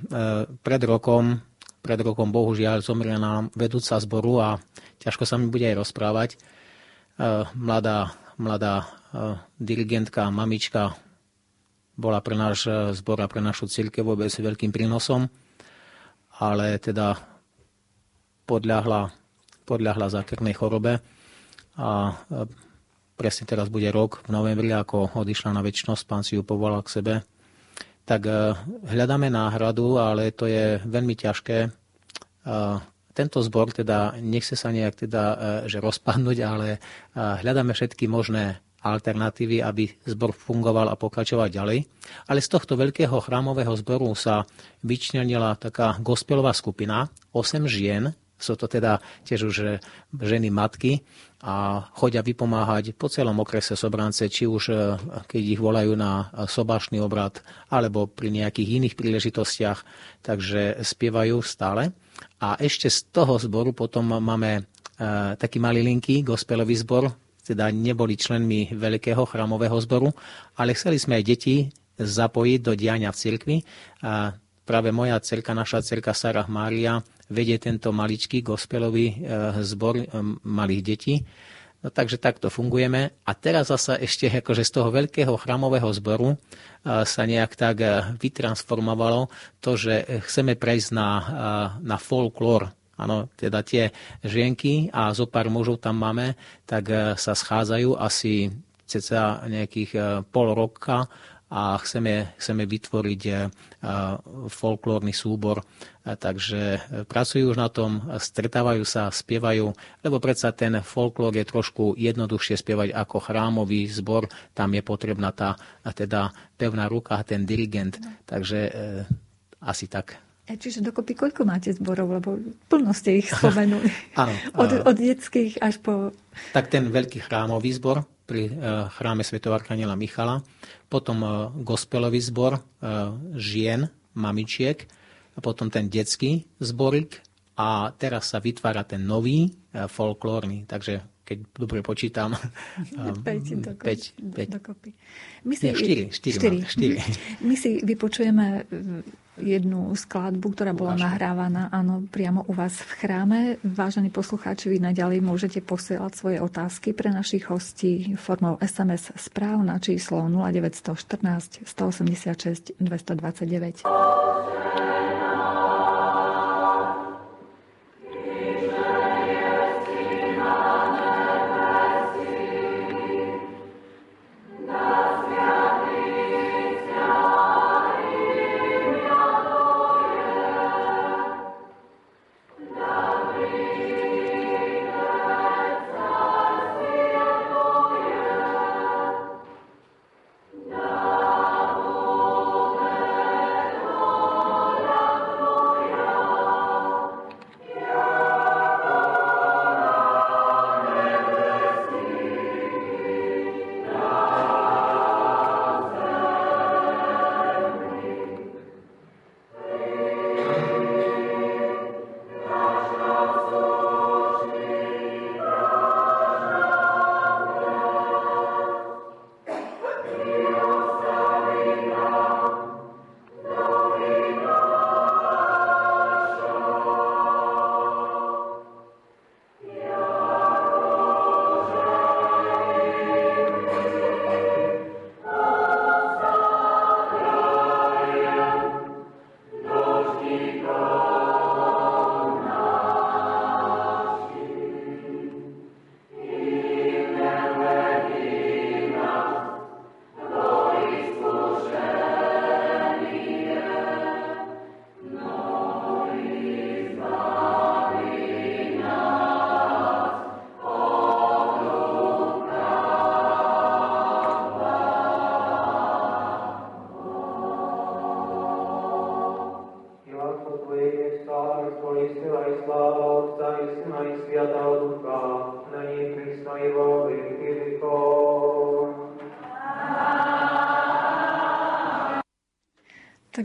pred rokom pred rokom bohužiaľ zomrela nám vedúca zboru a ťažko sa mi bude aj rozprávať. E, mladá, mladá e, dirigentka, mamička bola pre náš zbor a pre našu církev vôbec veľkým prínosom, ale teda podľahla, podľahla zákernej chorobe a e, presne teraz bude rok v novembri, ako odišla na väčšnosť, pán si ju povolal k sebe tak e, hľadáme náhradu, ale to je veľmi ťažké. E, tento zbor teda nechce sa nejak teda, e, že rozpadnúť, ale hľadáme všetky možné alternatívy, aby zbor fungoval a pokračoval ďalej. Ale z tohto veľkého chrámového zboru sa vyčnenila taká gospelová skupina, 8 žien, sú to teda tiež už ženy matky, a chodia vypomáhať po celom okrese Sobrance, či už e, keď ich volajú na sobašný obrad, alebo pri nejakých iných príležitostiach, takže spievajú stále. A ešte z toho zboru potom máme e, taký malý linky, gospelový zbor, teda neboli členmi veľkého chrámového zboru, ale chceli sme aj deti zapojiť do diania v cirkvi. Práve moja cerka, naša cerka Sarah Mária vedie tento maličký gospelový zbor malých detí. No takže takto fungujeme. A teraz zase ešte akože z toho veľkého chramového zboru sa nejak tak vytransformovalo to, že chceme prejsť na, na folklór Áno, teda tie žienky a zo pár mužov tam máme, tak e, sa schádzajú asi cca nejakých e, pol roka a chceme, chceme vytvoriť e, folklórny súbor. Takže pracujú už na tom, stretávajú sa, spievajú, lebo predsa ten folklór je trošku jednoduchšie spievať ako chrámový zbor. Tam je potrebná tá teda pevná ruka, ten dirigent. Takže e, asi tak. E, čiže dokopy koľko máte zborov, lebo plno ste ich spomenuli. Áno. od, od detských až po... Tak ten veľký chrámový zbor pri chráme Sv. Arkanela Michala, potom e, gospelový zbor žien, mamičiek, a potom ten detský zborik a teraz sa vytvára ten nový folklórny, takže keď dobre počítam. 5 dokopy. My si, Nie, 4, 4, 4. My si vypočujeme jednu skladbu, ktorá bola Vážne. nahrávaná áno, priamo u vás v chráme. Vážení poslucháči, vy naďalej môžete posielať svoje otázky pre našich hostí formou SMS správ na číslo 0914 186 229.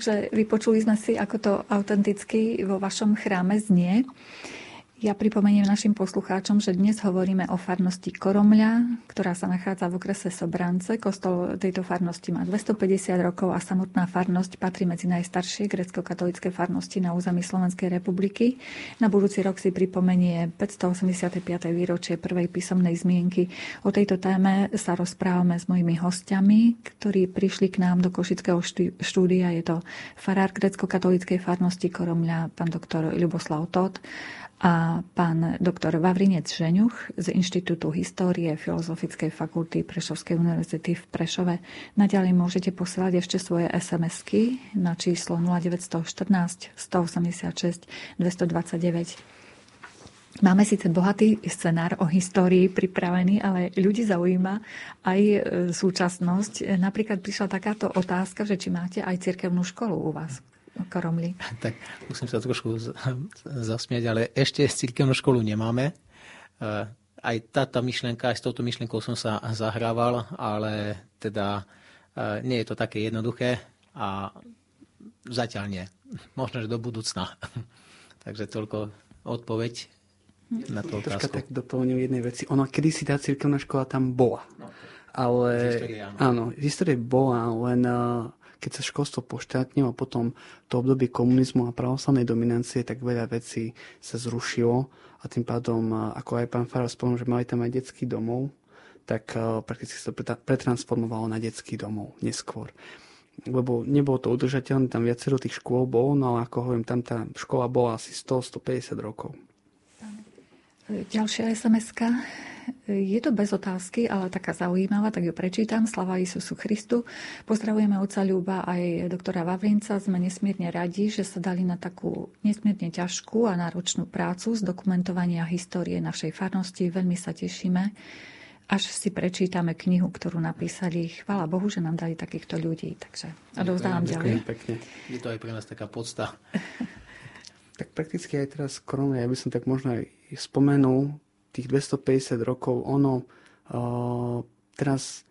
Takže vypočuli sme si, ako to autenticky vo vašom chráme znie. Ja pripomeniem našim poslucháčom, že dnes hovoríme o farnosti Koromľa, ktorá sa nachádza v okrese Sobrance. Kostol tejto farnosti má 250 rokov a samotná farnosť patrí medzi najstaršie grecko-katolické farnosti na území Slovenskej republiky. Na budúci rok si pripomenie 585. výročie prvej písomnej zmienky. O tejto téme sa rozprávame s mojimi hostiami, ktorí prišli k nám do Košického štúdia. Je to farár grecko-katolíckej farnosti Koromľa, pán doktor Ľuboslav Todt a pán doktor Vavrinec Žeňuch z Inštitútu histórie Filozofickej fakulty Prešovskej univerzity v Prešove. Naďalej môžete posielať ešte svoje SMS-ky na číslo 0914 186 229. Máme síce bohatý scenár o histórii pripravený, ale ľudí zaujíma aj e, súčasnosť. Napríklad prišla takáto otázka, že či máte aj cirkevnú školu u vás. Koromli. Tak musím sa trošku zasmiať, ale ešte cirkevnú školu nemáme. E, aj táto myšlienka, aj s touto myšlienkou som sa zahrával, ale teda e, nie je to také jednoduché a zatiaľ nie. Možno, že do budúcna. Takže toľko odpoveď na tú otázku. Troška tak doplňujem jednej veci. Ono, kedy si tá cirkevná škola tam bola. No, ale, z histórie, áno. áno, z histórie bola, len uh, keď sa školstvo poštátnilo a potom to obdobie komunizmu a pravoslavnej dominancie, tak veľa vecí sa zrušilo a tým pádom, ako aj pán Farov spomenul, že mali tam aj detský domov, tak prakticky sa to pretransformovalo na detský domov neskôr lebo nebolo to udržateľné, tam viacero tých škôl bolo, no ale ako hovorím, tam tá škola bola asi 100-150 rokov. Ďalšia sms Je to bez otázky, ale taká zaujímavá, tak ju prečítam. Slava Isusu Christu. Pozdravujeme oca Ľuba aj doktora Vavrinca. Sme nesmierne radi, že sa dali na takú nesmierne ťažkú a náročnú prácu z dokumentovania histórie našej farnosti. Veľmi sa tešíme až si prečítame knihu, ktorú napísali. Chvála Bohu, že nám dali takýchto ľudí. Takže odovzdávam ďalej. Pekne. Je to aj pre nás taká podsta. tak prakticky aj teraz korona, ja by som tak možno aj spomenul tých 250 rokov, ono uh, teraz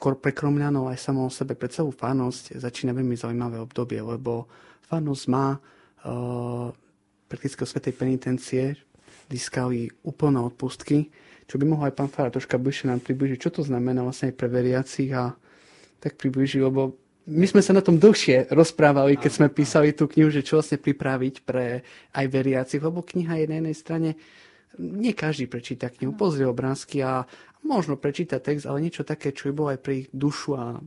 pre Kromľanov aj samo o sebe, pre celú farnosť začína veľmi zaujímavé obdobie, lebo farnosť má uh, prakticky svetej penitencie získali úplné odpustky, čo by mohol aj pán Fara troška bližšie nám približiť, čo to znamená vlastne aj pre veriacich a tak približiť, lebo my sme sa na tom dlhšie rozprávali, keď sme písali tú knihu, že čo vlastne pripraviť pre aj veriacich, lebo kniha je na jednej strane, nie každý prečíta knihu, pozrie obrázky a možno prečíta text, ale niečo také, čo by bolo aj pre ich dušu a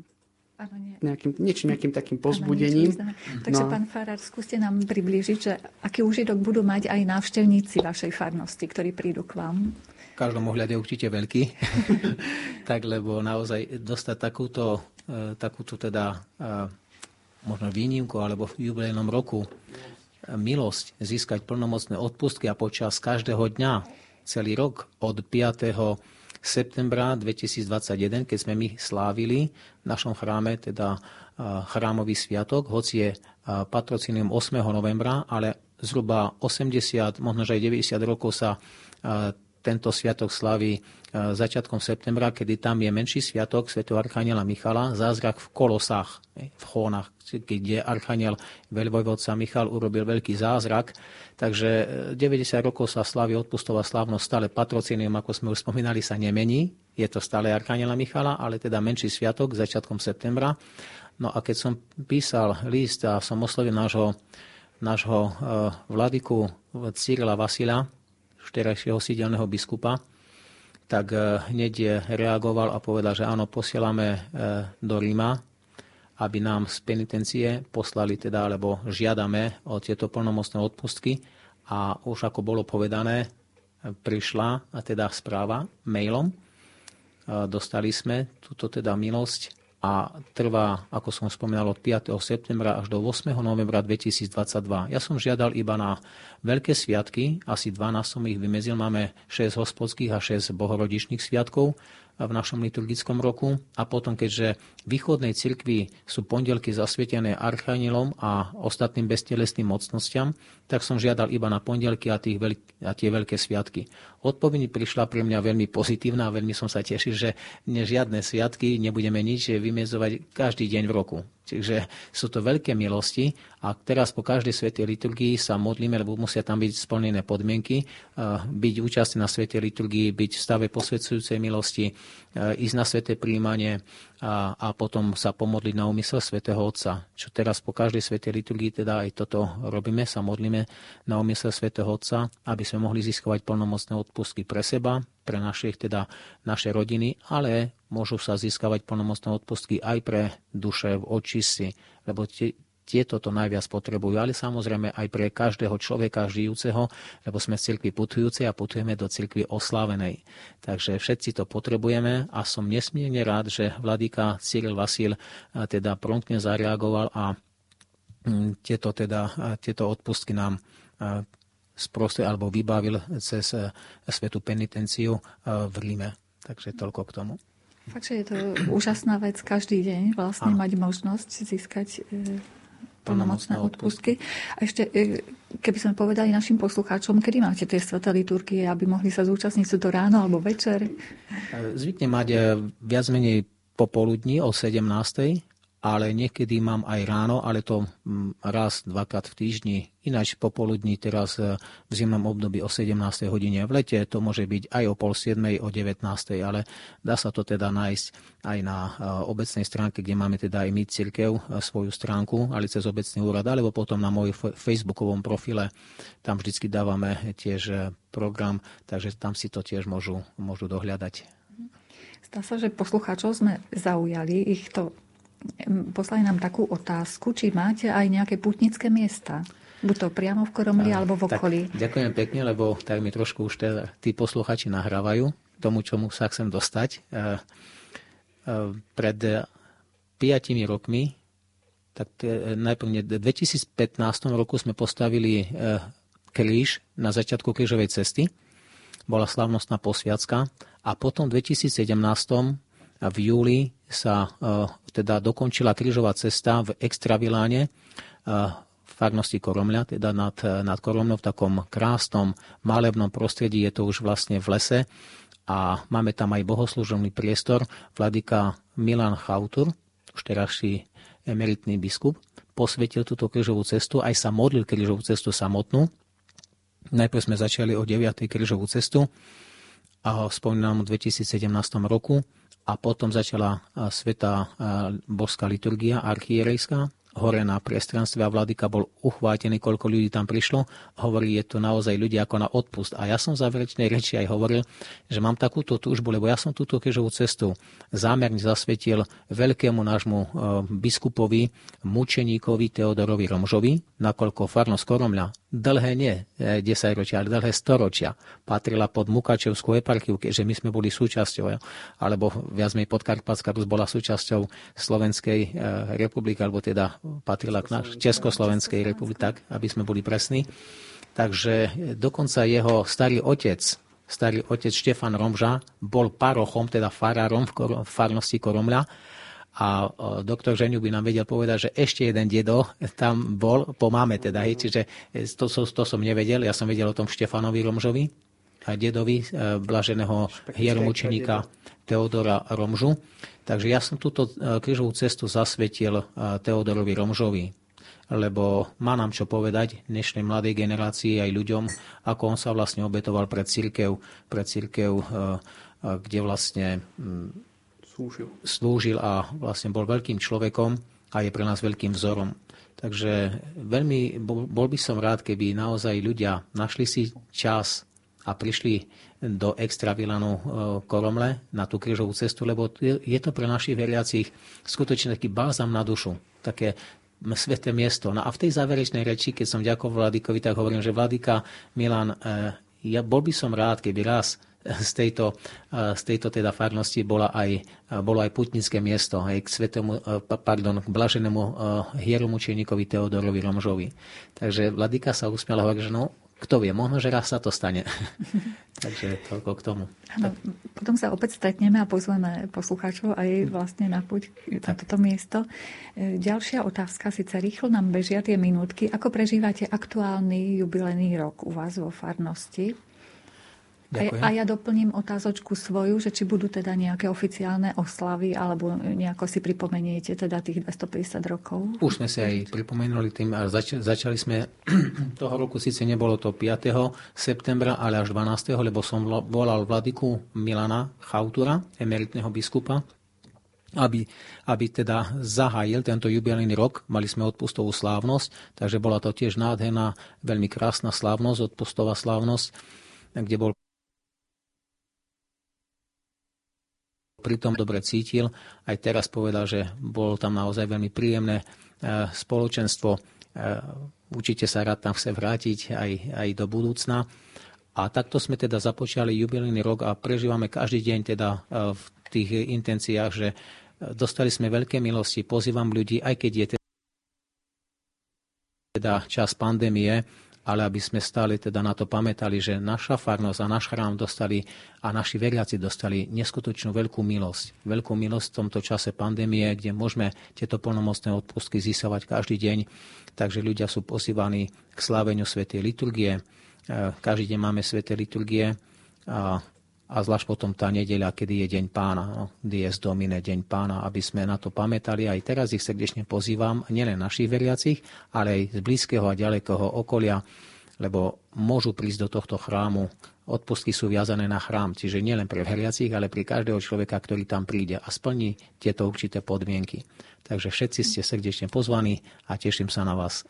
nie. Nejakým, niečím, nejakým takým pozbudením. Takže no. pán Farár, skúste nám priblížiť, že aký užitok budú mať aj návštevníci vašej farnosti, ktorí prídu k vám v každom ohľade určite veľký, tak lebo naozaj dostať takúto, e, takúto teda e, možno výnimku alebo v jubilejnom roku e, milosť získať plnomocné odpustky a počas každého dňa celý rok od 5 septembra 2021, keď sme my slávili v našom chráme, teda chrámový sviatok, hoci je patrocínium 8. novembra, ale zhruba 80, možno aj 90 rokov sa tento sviatok slaví e, začiatkom septembra, kedy tam je menší sviatok Sv. Archaniela Michala, zázrak v kolosách, v chónach, kde Archaniel veľvojvodca Michal urobil veľký zázrak. Takže 90 e, rokov sa slaví odpustová slávnosť stále patrocínium, ako sme už spomínali, sa nemení. Je to stále Archaniela Michala, ale teda menší sviatok začiatkom septembra. No a keď som písal list a som oslovil nášho, nášho e, vladiku Cyrila Vasila, vterajšieho sídelného biskupa, tak eh, hneď reagoval a povedal, že áno, posielame eh, do Ríma, aby nám z penitencie poslali teda, alebo žiadame o tieto plnomocné odpustky. A už ako bolo povedané, prišla a teda správa mailom. Dostali sme túto teda milosť a trvá, ako som spomínal, od 5. septembra až do 8. novembra 2022. Ja som žiadal iba na veľké sviatky, asi 12 som ich vymezil, máme 6 hospodských a 6 bohorodičných sviatkov v našom liturgickom roku. A potom, keďže v východnej cirkvi sú pondelky zasvietené archanielom a ostatným bestelesným mocnostiam, tak som žiadal iba na pondelky a, tých veľk- a tie veľké sviatky. Odpoveď prišla pre mňa veľmi pozitívna a veľmi som sa tešil, že žiadne sviatky nebudeme nič vymezovať každý deň v roku. Čiže sú to veľké milosti a teraz po každej svetej liturgii sa modlíme, lebo musia tam byť splnené podmienky, byť účastný na svetej liturgii, byť v stave posvedcujúcej milosti, ísť na sveté príjmanie a, a potom sa pomodliť na úmysel svätého Otca. Čo teraz po každej svetej liturgii teda aj toto robíme, sa modlíme na úmysel svätého Otca, aby sme mohli získovať plnomocné odpustky pre seba, pre našich, teda naše rodiny, ale môžu sa získavať plnomocné odpustky aj pre duše v očistci, lebo tieto to najviac potrebujú, ale samozrejme aj pre každého človeka žijúceho, lebo sme v cirkvi putujúcej a putujeme do cirkvi oslávenej. Takže všetci to potrebujeme a som nesmierne rád, že vladika Cyril Vasil teda promptne zareagoval a mm, tieto, teda, tieto odpustky nám sprostuje alebo vybavil cez e, svetú penitenciu v Ríme. Takže toľko k tomu. Takže je to úžasná vec každý deň vlastne a. mať možnosť získať e, plnomocné odpustky. A ešte, keby sme povedali našim poslucháčom, kedy máte tie sveté liturgie, aby mohli sa zúčastniť, sú to ráno alebo večer? Zvykne mať viac menej popoludní o 17. ale niekedy mám aj ráno, ale to mm, raz, dvakrát v týždni. Ináč popoludní teraz e, v zimnom období o 17. hodine. V lete to môže byť aj o pol 7. o 19. ale dá sa to teda nájsť aj na e, obecnej stránke, kde máme teda aj my církev e, svoju stránku, ale cez obecný úrad, alebo potom na môj facebookovom profile. Tam vždycky dávame tiež program, takže tam si to tiež môžu, môžu dohľadať. Zdá sa, že poslucháčov sme zaujali. Ich to poslali nám takú otázku, či máte aj nejaké putnické miesta. Buď to priamo v Koromli, alebo v okolí. Tak, ďakujem pekne, lebo tak mi trošku už teda, tí posluchači nahrávajú tomu, čomu sa chcem dostať. E, e, pred piatimi rokmi, tak najprv v 2015 roku sme postavili e, kríž na začiatku krížovej cesty. Bola slavnostná posviacka. A potom v 2017 v júli sa e, teda dokončila krížová cesta v Extraviláne e, v farnosti Koromľa, teda nad, nad Koromľou v takom krásnom malebnom prostredí, je to už vlastne v lese a máme tam aj bohoslužobný priestor. Vladika Milan Chautur, už terajší emeritný biskup, posvetil túto krížovú cestu, aj sa modlil krížovú cestu samotnú. Najprv sme začali o 9. krížovú cestu a spomínam v 2017 roku a potom začala sveta božská liturgia archierejská hore na priestranstve a vladyka bol uchvátený, koľko ľudí tam prišlo. Hovorí, je to naozaj ľudia ako na odpust. A ja som v záverečnej reči aj hovoril, že mám takúto túžbu, lebo ja som túto kežovú cestu zámerne zasvetil veľkému nášmu e, biskupovi, mučeníkovi Teodorovi Romžovi, nakoľko farnosť Koromľa dlhé nie 10 ročia, ale dlhé storočia patrila pod Mukačevskú eparchiu, keďže my sme boli súčasťou, alebo viac menej Podkarpatská Rus bola súčasťou Slovenskej e, republiky, alebo teda patrila k náš Československej republiky, tak, aby sme boli presní. Takže dokonca jeho starý otec, starý otec Štefan Romža, bol parochom, teda farárom v farnosti Koromľa a doktor Ženiu by nám vedel povedať, že ešte jeden dedo tam bol, po máme teda, hej, čiže to, to, to som nevedel, ja som vedel o tom Štefanovi Romžovi, a dedovi e, blaženého hieromučeníka Teodora Romžu. Takže ja som túto e, križovú cestu zasvetil e, Teodorovi Romžovi, lebo má nám čo povedať dnešnej mladej generácii aj ľuďom, ako on sa vlastne obetoval pre církev, pre církev kde vlastne slúžil. slúžil a vlastne bol veľkým človekom a je pre nás veľkým vzorom. Takže veľmi bol by som rád, keby naozaj ľudia našli si čas a prišli do extravilanu e, Koromle na tú krížovú cestu, lebo je to pre našich veriacich skutočne taký bázam na dušu, také sveté miesto. No a v tej záverečnej reči, keď som ďakoval Vladikovi, tak hovorím, že Vladika Milan, e, ja bol by som rád, keby raz z tejto, z tejto teda farnosti bola aj, bolo aj putnické miesto aj k, svetému, pardon, k blaženému hieromučeníkovi Teodorovi Romžovi. Takže Vladika sa usmiala a hovorí, že no, kto vie, možno, že raz sa to stane. Takže toľko k tomu. Ano, potom sa opäť stretneme a pozveme poslucháčov aj vlastne na puť na toto miesto. E, ďalšia otázka, síce rýchlo nám bežia tie minútky. Ako prežívate aktuálny jubilejný rok u vás vo farnosti? Ďakujem. A, ja doplním otázočku svoju, že či budú teda nejaké oficiálne oslavy alebo nejako si pripomeniete teda tých 250 rokov? Už sme si aj pripomenuli tým a zač- začali sme toho roku, síce nebolo to 5. septembra, ale až 12. lebo som volal vladiku Milana Chautura, emeritného biskupa, aby, aby teda zahájil tento jubilejný rok. Mali sme odpustovú slávnosť, takže bola to tiež nádherná, veľmi krásna slávnosť, odpustová slávnosť, kde bol pritom dobre cítil. Aj teraz povedal, že bolo tam naozaj veľmi príjemné e, spoločenstvo. E, určite sa rád tam chce vrátiť aj, aj do budúcna. A takto sme teda započali jubilejný rok a prežívame každý deň teda e, v tých intenciách, že dostali sme veľké milosti, pozývam ľudí, aj keď je teda čas pandémie, ale aby sme stále teda na to pamätali, že naša farnosť a náš chrám dostali a naši veriaci dostali neskutočnú veľkú milosť. Veľkú milosť v tomto čase pandémie, kde môžeme tieto plnomocné odpustky zísavať každý deň. Takže ľudia sú pozývaní k sláveniu svätej liturgie. E, každý deň máme sväté liturgie a a zvlášť potom tá nedeľa, kedy je Deň pána, no, Dies Domine, Deň pána, aby sme na to pamätali. Aj teraz ich srdečne pozývam, nielen našich veriacich, ale aj z blízkeho a ďalekého okolia, lebo môžu prísť do tohto chrámu. Odpustky sú viazané na chrám, čiže nielen pre veriacich, ale pri každého človeka, ktorý tam príde a splní tieto určité podmienky. Takže všetci ste srdečne pozvaní a teším sa na vás.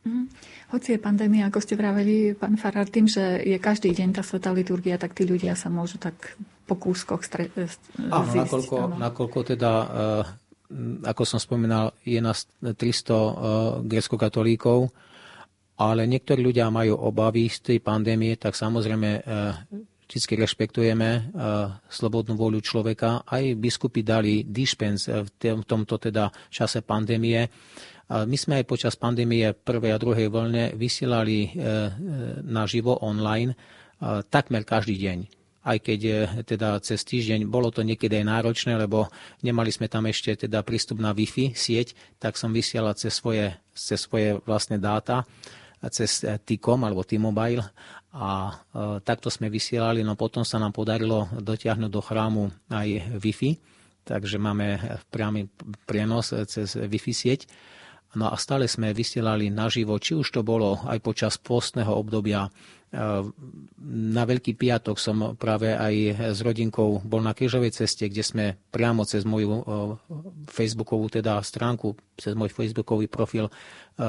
Mm. Hoci je pandémia, ako ste vraveli, pán Farar, tým, že je každý deň tá sveta liturgia, tak tí ľudia sa môžu tak po kúskoch stre- áno, zísť. Nakoľko, áno. nakoľko teda, uh, ako som spomínal, je nás 300 uh, grecko-katolíkov, ale niektorí ľudia majú obavy z tej pandémie, tak samozrejme vždy rešpektujeme slobodnú voľu človeka. Aj biskupy dali dispens v tomto teda čase pandémie my sme aj počas pandémie prvej a druhej vlne vysielali e, e, naživo online e, takmer každý deň. Aj keď teda cez týždeň bolo to niekedy aj náročné, lebo nemali sme tam ešte teda prístup na Wi-Fi sieť, tak som vysielal cez svoje, cez svoje vlastné dáta, cez T-Com alebo T-Mobile. A takto sme vysielali, no potom sa nám podarilo dotiahnuť do chrámu aj Wi-Fi, takže máme priamy prenos cez Wi-Fi sieť No a stále sme vysielali naživo, či už to bolo aj počas postného obdobia. E, na Veľký piatok som práve aj s rodinkou bol na Krížovej ceste, kde sme priamo cez moju e, facebookovú teda stránku, cez môj facebookový profil e,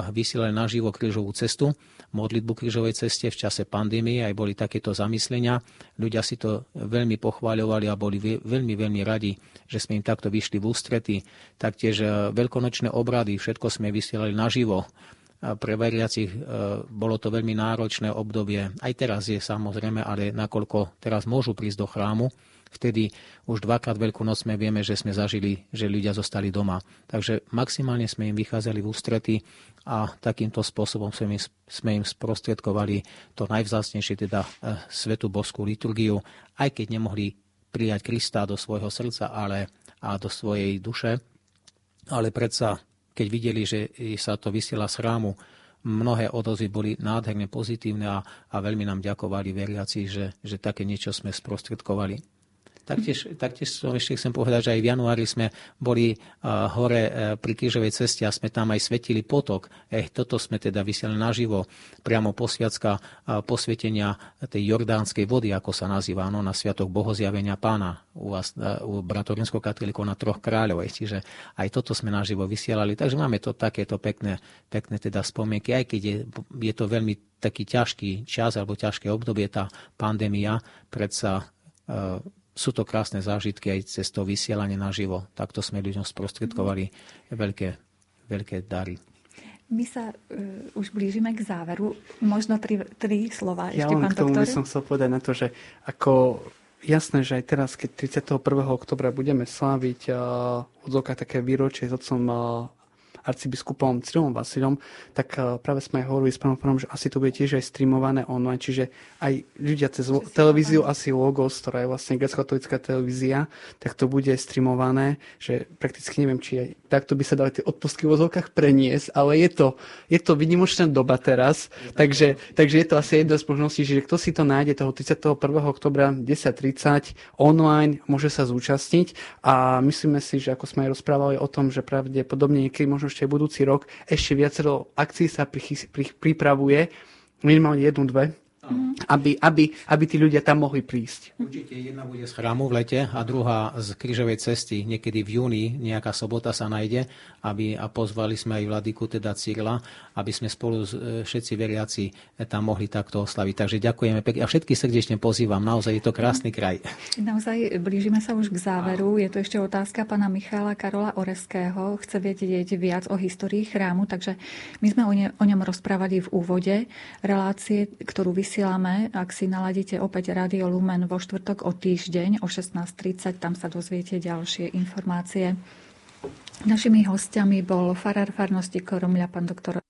vysielali naživo Krížovú cestu modlitbu križovej ceste v čase pandémie, aj boli takéto zamyslenia. Ľudia si to veľmi pochváľovali a boli veľmi, veľmi radi, že sme im takto vyšli v ústrety. Taktiež e, veľkonočné obrady, všetko sme vysielali naživo. Pre veriacich e, bolo to veľmi náročné obdobie. Aj teraz je samozrejme, ale nakoľko teraz môžu prísť do chrámu, Vtedy už dvakrát Veľkú noc sme vieme, že sme zažili, že ľudia zostali doma. Takže maximálne sme im vychádzali v ústrety a takýmto spôsobom sme im, sme im sprostredkovali to najvzácnejšie, teda e, Svetu boskú liturgiu, aj keď nemohli prijať Krista do svojho srdca ale, a do svojej duše. Ale predsa, keď videli, že sa to vysiela z chrámu, mnohé odozvy boli nádherne pozitívne a, a veľmi nám ďakovali veriaci, že, že také niečo sme sprostredkovali. Taktiež, taktiež ešte chcem povedať, že aj v januári sme boli uh, hore uh, pri krížovej ceste a sme tam aj svetili potok. Eh, toto sme teda vysielali naživo, priamo posviacka uh, posvetenia tej jordánskej vody, ako sa nazýva, no, na sviatok bohozjavenia pána u, vás, u bratovrinského katolikov na troch kráľov. Čiže aj toto sme naživo vysielali. Takže máme to takéto pekné, pekné teda spomienky, aj keď je, je to veľmi taký ťažký čas alebo ťažké obdobie, tá pandémia, predsa uh, sú to krásne zážitky aj cez to vysielanie naživo. Takto sme ľuďom sprostredkovali veľké, veľké dary. My sa uh, už blížime k záveru. Možno tri, tri slova ja ešte, pán k tomu by som chcel povedať na to, že ako jasné, že aj teraz, keď 31. oktobra budeme sláviť uh, odzovka také výročie s otcom uh, arcibiskupom Cyrilom Vasilom, tak eh, práve sme hovorili s pánom Pánom, že asi to bude tiež aj streamované online, čiže aj ľudia cez televíziu asi Logos, ktorá je vlastne grecko-katolická televízia, tak to bude streamované, že prakticky neviem, či aj takto by sa dali tie odpustky v vozovkách preniesť, ale je to, je to vynimočná doba teraz, takže, takže je to asi jedna z možností, že kto si to nájde toho 31. oktobra 10.30 online, môže sa zúčastniť a myslíme si, že ako sme aj rozprávali o tom, že pravdepodobne niekedy možno ešte budúci rok ešte viacero akcií sa pripravuje, minimálne jednu, dve, aby, aby, aby tí ľudia tam mohli prísť. Určite jedna bude z chrámu v lete a druhá z krížovej cesty. Niekedy v júni nejaká sobota sa nájde aby, a pozvali sme aj Vladiku, teda Cyrila, aby sme spolu e, všetci veriaci tam mohli takto oslaviť. Takže ďakujeme pekne a všetky srdečne pozývam. Naozaj je to krásny kraj. Naozaj blížime sa už k záveru. Je tu ešte otázka pána Michala Karola Oreského. Chce vedieť viac o histórii chrámu, takže my sme o, ne, o ňom rozprávali v úvode relácie, ktorú vy vysielame, ak si naladíte opäť Radio Lumen vo štvrtok o týždeň o 16.30, tam sa dozviete ďalšie informácie. Našimi hostiami bol farár farnosti Koromľa, pán doktor